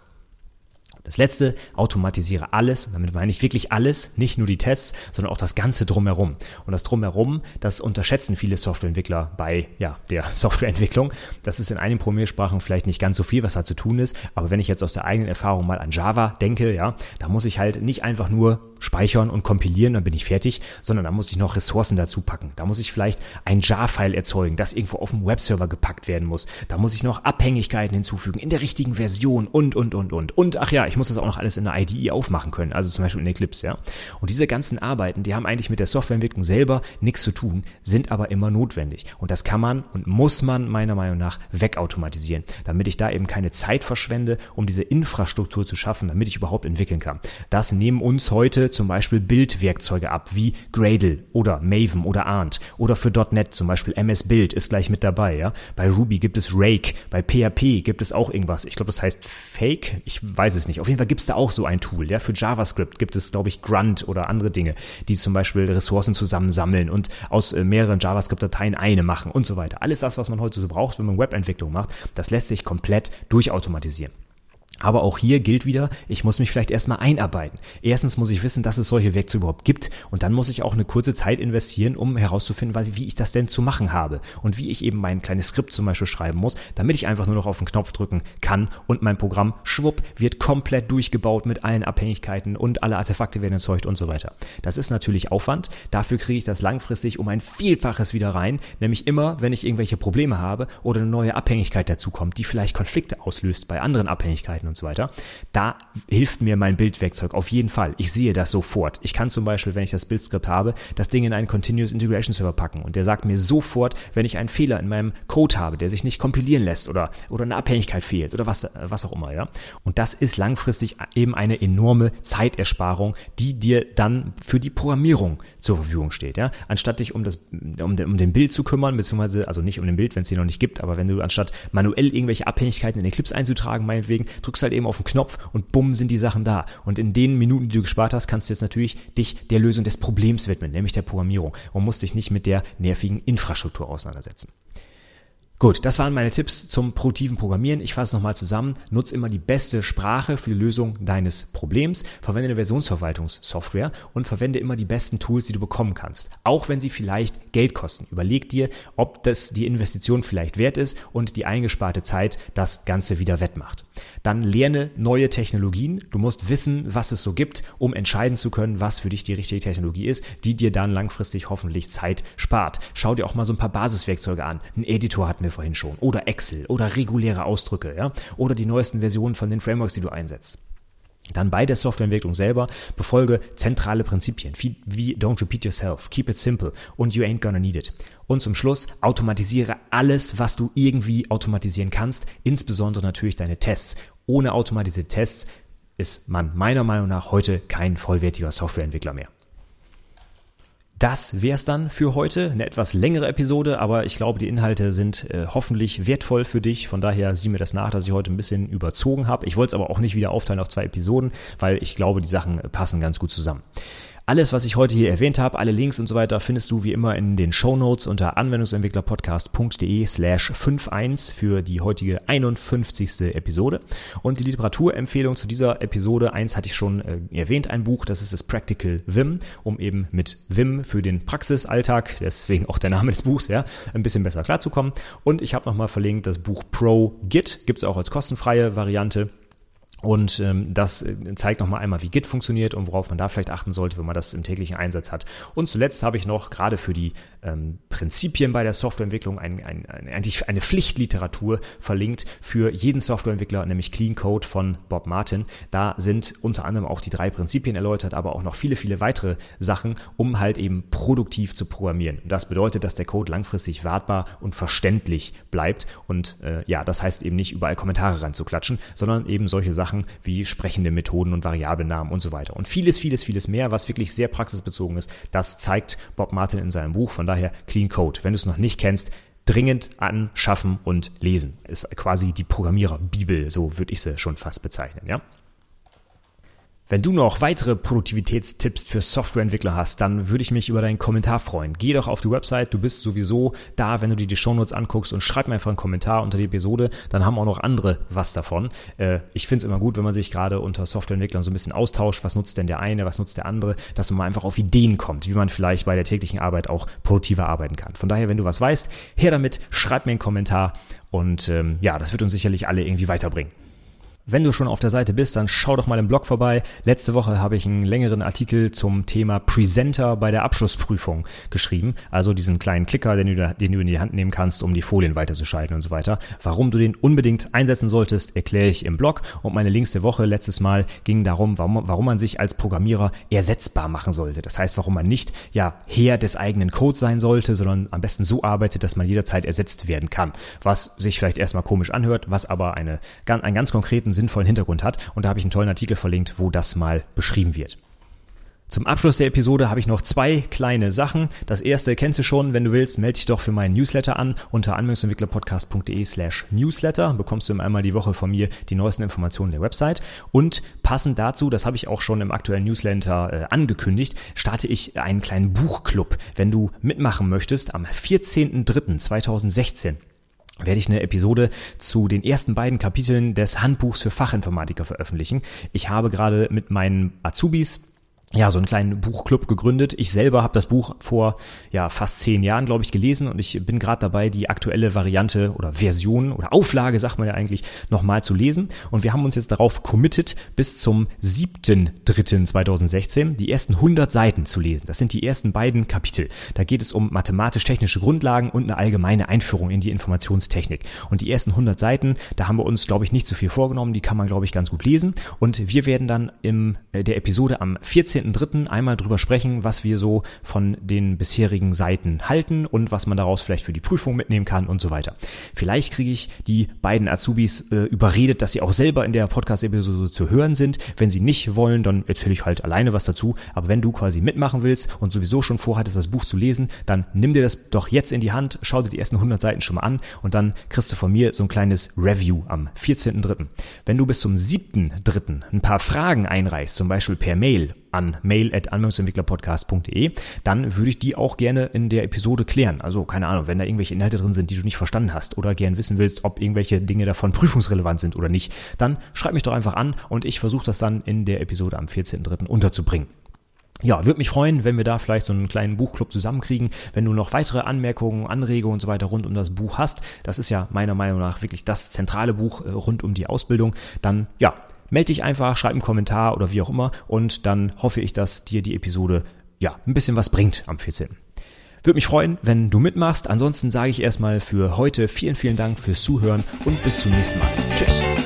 Speaker 1: Das letzte, automatisiere alles. Und damit meine ich wirklich alles, nicht nur die Tests, sondern auch das Ganze drumherum. Und das drumherum, das unterschätzen viele Softwareentwickler bei ja, der Softwareentwicklung. Das ist in einigen Programmiersprachen vielleicht nicht ganz so viel, was da zu tun ist. Aber wenn ich jetzt aus der eigenen Erfahrung mal an Java denke, ja, da muss ich halt nicht einfach nur speichern und kompilieren, dann bin ich fertig, sondern da muss ich noch Ressourcen dazu packen. Da muss ich vielleicht ein JAR-File erzeugen, das irgendwo auf dem Webserver gepackt werden muss. Da muss ich noch Abhängigkeiten hinzufügen in der richtigen Version und, und, und, und. Und, ach ja, ich muss das auch noch alles in der IDE aufmachen können, also zum Beispiel in Eclipse, ja. Und diese ganzen Arbeiten, die haben eigentlich mit der Softwareentwicklung selber nichts zu tun, sind aber immer notwendig. Und das kann man und muss man meiner Meinung nach wegautomatisieren, damit ich da eben keine Zeit verschwende, um diese Infrastruktur zu schaffen, damit ich überhaupt entwickeln kann. Das nehmen uns heute zum Beispiel Bildwerkzeuge ab, wie Gradle oder Maven oder Arndt oder für .NET zum Beispiel MS Build ist gleich mit dabei, ja. Bei Ruby gibt es Rake, bei PHP gibt es auch irgendwas. Ich glaube, das heißt Fake, ich weiß es nicht. Auf jeden Fall gibt es da auch so ein Tool, ja. Für JavaScript gibt es, glaube ich, Grunt oder andere Dinge, die zum Beispiel Ressourcen zusammensammeln und aus äh, mehreren JavaScript-Dateien eine machen und so weiter. Alles das, was man heute so braucht, wenn man Webentwicklung macht, das lässt sich komplett durchautomatisieren. Aber auch hier gilt wieder, ich muss mich vielleicht erstmal einarbeiten. Erstens muss ich wissen, dass es solche Werkzeuge überhaupt gibt und dann muss ich auch eine kurze Zeit investieren, um herauszufinden, wie ich das denn zu machen habe und wie ich eben mein kleines Skript zum Beispiel schreiben muss, damit ich einfach nur noch auf den Knopf drücken kann und mein Programm schwupp wird komplett durchgebaut mit allen Abhängigkeiten und alle Artefakte werden erzeugt und so weiter. Das ist natürlich Aufwand. Dafür kriege ich das langfristig um ein Vielfaches wieder rein, nämlich immer, wenn ich irgendwelche Probleme habe oder eine neue Abhängigkeit dazu kommt, die vielleicht Konflikte auslöst bei anderen Abhängigkeiten und so weiter. Da hilft mir mein Bildwerkzeug auf jeden Fall. Ich sehe das sofort. Ich kann zum Beispiel, wenn ich das Bildskript habe, das Ding in einen Continuous Integration Server packen und der sagt mir sofort, wenn ich einen Fehler in meinem Code habe, der sich nicht kompilieren lässt oder, oder eine Abhängigkeit fehlt oder was, was auch immer, ja. Und das ist langfristig eben eine enorme Zeitersparung, die dir dann für die Programmierung zur Verfügung steht, ja. Anstatt dich um das, um, um den Bild zu kümmern, beziehungsweise, also nicht um den Bild, wenn es den noch nicht gibt, aber wenn du anstatt manuell irgendwelche Abhängigkeiten in Eclipse einzutragen, meinetwegen, drückst drückst halt eben auf den Knopf und bumm sind die Sachen da. Und in den Minuten, die du gespart hast, kannst du jetzt natürlich dich der Lösung des Problems widmen, nämlich der Programmierung und musst dich nicht mit der nervigen Infrastruktur auseinandersetzen. Gut, das waren meine Tipps zum produktiven Programmieren. Ich fasse nochmal zusammen. Nutz immer die beste Sprache für die Lösung deines Problems. Verwende eine Versionsverwaltungssoftware und verwende immer die besten Tools, die du bekommen kannst. Auch wenn sie vielleicht Geld kosten. Überleg dir, ob das die Investition vielleicht wert ist und die eingesparte Zeit das Ganze wieder wettmacht. Dann lerne neue Technologien. Du musst wissen, was es so gibt, um entscheiden zu können, was für dich die richtige Technologie ist, die dir dann langfristig hoffentlich Zeit spart. Schau dir auch mal so ein paar Basiswerkzeuge an. Ein Editor hat mir wir vorhin schon. Oder Excel oder reguläre Ausdrücke, ja. Oder die neuesten Versionen von den Frameworks, die du einsetzt. Dann bei der Softwareentwicklung selber befolge zentrale Prinzipien wie, wie Don't repeat yourself, keep it simple und you ain't gonna need it. Und zum Schluss automatisiere alles, was du irgendwie automatisieren kannst, insbesondere natürlich deine Tests. Ohne automatisierte Tests ist man meiner Meinung nach heute kein vollwertiger Softwareentwickler mehr. Das wär's dann für heute. Eine etwas längere Episode, aber ich glaube, die Inhalte sind äh, hoffentlich wertvoll für dich. Von daher sieh mir das nach, dass ich heute ein bisschen überzogen habe. Ich wollte es aber auch nicht wieder aufteilen auf zwei Episoden, weil ich glaube, die Sachen passen ganz gut zusammen. Alles, was ich heute hier erwähnt habe, alle Links und so weiter, findest du wie immer in den Show Notes unter anwendungsentwicklerpodcast.de slash 51 für die heutige 51. Episode. Und die Literaturempfehlung zu dieser Episode, eins hatte ich schon äh, erwähnt, ein Buch, das ist das Practical Vim, um eben mit Vim für den Praxisalltag, deswegen auch der Name des Buchs, ja, ein bisschen besser klarzukommen. Und ich habe nochmal verlinkt das Buch Pro Git, gibt es auch als kostenfreie Variante und ähm, das äh, zeigt nochmal einmal, wie Git funktioniert und worauf man da vielleicht achten sollte, wenn man das im täglichen Einsatz hat. Und zuletzt habe ich noch gerade für die ähm, Prinzipien bei der Softwareentwicklung ein, ein, ein, eigentlich eine Pflichtliteratur verlinkt für jeden Softwareentwickler, nämlich Clean Code von Bob Martin. Da sind unter anderem auch die drei Prinzipien erläutert, aber auch noch viele, viele weitere Sachen, um halt eben produktiv zu programmieren. Das bedeutet, dass der Code langfristig wartbar und verständlich bleibt. Und äh, ja, das heißt eben nicht überall Kommentare reinzuklatschen, sondern eben solche Sachen, Sachen wie sprechende Methoden und Variablennamen und so weiter. Und vieles, vieles, vieles mehr, was wirklich sehr praxisbezogen ist, das zeigt Bob Martin in seinem Buch. Von daher Clean Code. Wenn du es noch nicht kennst, dringend anschaffen und lesen. Ist quasi die Programmiererbibel, so würde ich sie schon fast bezeichnen, ja. Wenn du noch weitere Produktivitätstipps für Softwareentwickler hast, dann würde ich mich über deinen Kommentar freuen. Geh doch auf die Website, du bist sowieso da, wenn du dir die Shownotes anguckst und schreib mir einfach einen Kommentar unter die Episode, dann haben auch noch andere was davon. Äh, ich finde es immer gut, wenn man sich gerade unter Softwareentwicklern so ein bisschen austauscht, was nutzt denn der eine, was nutzt der andere, dass man mal einfach auf Ideen kommt, wie man vielleicht bei der täglichen Arbeit auch produktiver arbeiten kann. Von daher, wenn du was weißt, her damit, schreib mir einen Kommentar und ähm, ja, das wird uns sicherlich alle irgendwie weiterbringen. Wenn du schon auf der Seite bist, dann schau doch mal im Blog vorbei. Letzte Woche habe ich einen längeren Artikel zum Thema Presenter bei der Abschlussprüfung geschrieben. Also diesen kleinen Klicker, den du, den du in die Hand nehmen kannst, um die Folien weiterzuschalten und so weiter. Warum du den unbedingt einsetzen solltest, erkläre ich im Blog. Und meine Links der Woche letztes Mal ging darum, warum, warum man sich als Programmierer ersetzbar machen sollte. Das heißt, warum man nicht ja Herr des eigenen Codes sein sollte, sondern am besten so arbeitet, dass man jederzeit ersetzt werden kann. Was sich vielleicht erstmal komisch anhört, was aber eine, einen ganz konkreten sinnvollen Hintergrund hat. Und da habe ich einen tollen Artikel verlinkt, wo das mal beschrieben wird. Zum Abschluss der Episode habe ich noch zwei kleine Sachen. Das erste kennst du schon, wenn du willst, melde dich doch für meinen Newsletter an unter anwendungsentwicklerpodcast.de slash newsletter. Bekommst du einmal die Woche von mir die neuesten Informationen der Website. Und passend dazu, das habe ich auch schon im aktuellen Newsletter äh, angekündigt, starte ich einen kleinen Buchclub. Wenn du mitmachen möchtest, am 14.03.2016 werde ich eine Episode zu den ersten beiden Kapiteln des Handbuchs für Fachinformatiker veröffentlichen. Ich habe gerade mit meinen Azubis ja, so einen kleinen Buchclub gegründet. Ich selber habe das Buch vor ja fast zehn Jahren, glaube ich, gelesen und ich bin gerade dabei, die aktuelle Variante oder Version oder Auflage, sagt man ja eigentlich, nochmal zu lesen. Und wir haben uns jetzt darauf committed, bis zum 7.3.2016 die ersten 100 Seiten zu lesen. Das sind die ersten beiden Kapitel. Da geht es um mathematisch-technische Grundlagen und eine allgemeine Einführung in die Informationstechnik. Und die ersten 100 Seiten, da haben wir uns, glaube ich, nicht zu viel vorgenommen. Die kann man, glaube ich, ganz gut lesen. Und wir werden dann in äh, der Episode am 14 14.03. einmal drüber sprechen, was wir so von den bisherigen Seiten halten und was man daraus vielleicht für die Prüfung mitnehmen kann und so weiter. Vielleicht kriege ich die beiden Azubis äh, überredet, dass sie auch selber in der Podcast-Episode zu hören sind. Wenn sie nicht wollen, dann erzähle ich halt alleine was dazu. Aber wenn du quasi mitmachen willst und sowieso schon vorhattest, das Buch zu lesen, dann nimm dir das doch jetzt in die Hand, schau dir die ersten 100 Seiten schon mal an und dann kriegst du von mir so ein kleines Review am 14.03. Wenn du bis zum 7.03. ein paar Fragen einreichst, zum Beispiel per Mail an mail.anwendungsentwicklerpodcast.de, dann würde ich die auch gerne in der Episode klären. Also keine Ahnung, wenn da irgendwelche Inhalte drin sind, die du nicht verstanden hast oder gern wissen willst, ob irgendwelche Dinge davon prüfungsrelevant sind oder nicht, dann schreib mich doch einfach an und ich versuche das dann in der Episode am 14.03. unterzubringen. Ja, würde mich freuen, wenn wir da vielleicht so einen kleinen Buchclub zusammenkriegen. Wenn du noch weitere Anmerkungen, Anregungen und so weiter rund um das Buch hast, das ist ja meiner Meinung nach wirklich das zentrale Buch äh, rund um die Ausbildung, dann ja, melde dich einfach, schreib einen Kommentar oder wie auch immer und dann hoffe ich, dass dir die Episode ja ein bisschen was bringt am 14. Würde mich freuen, wenn du mitmachst. Ansonsten sage ich erstmal für heute vielen, vielen Dank fürs Zuhören und bis zum nächsten Mal. Tschüss.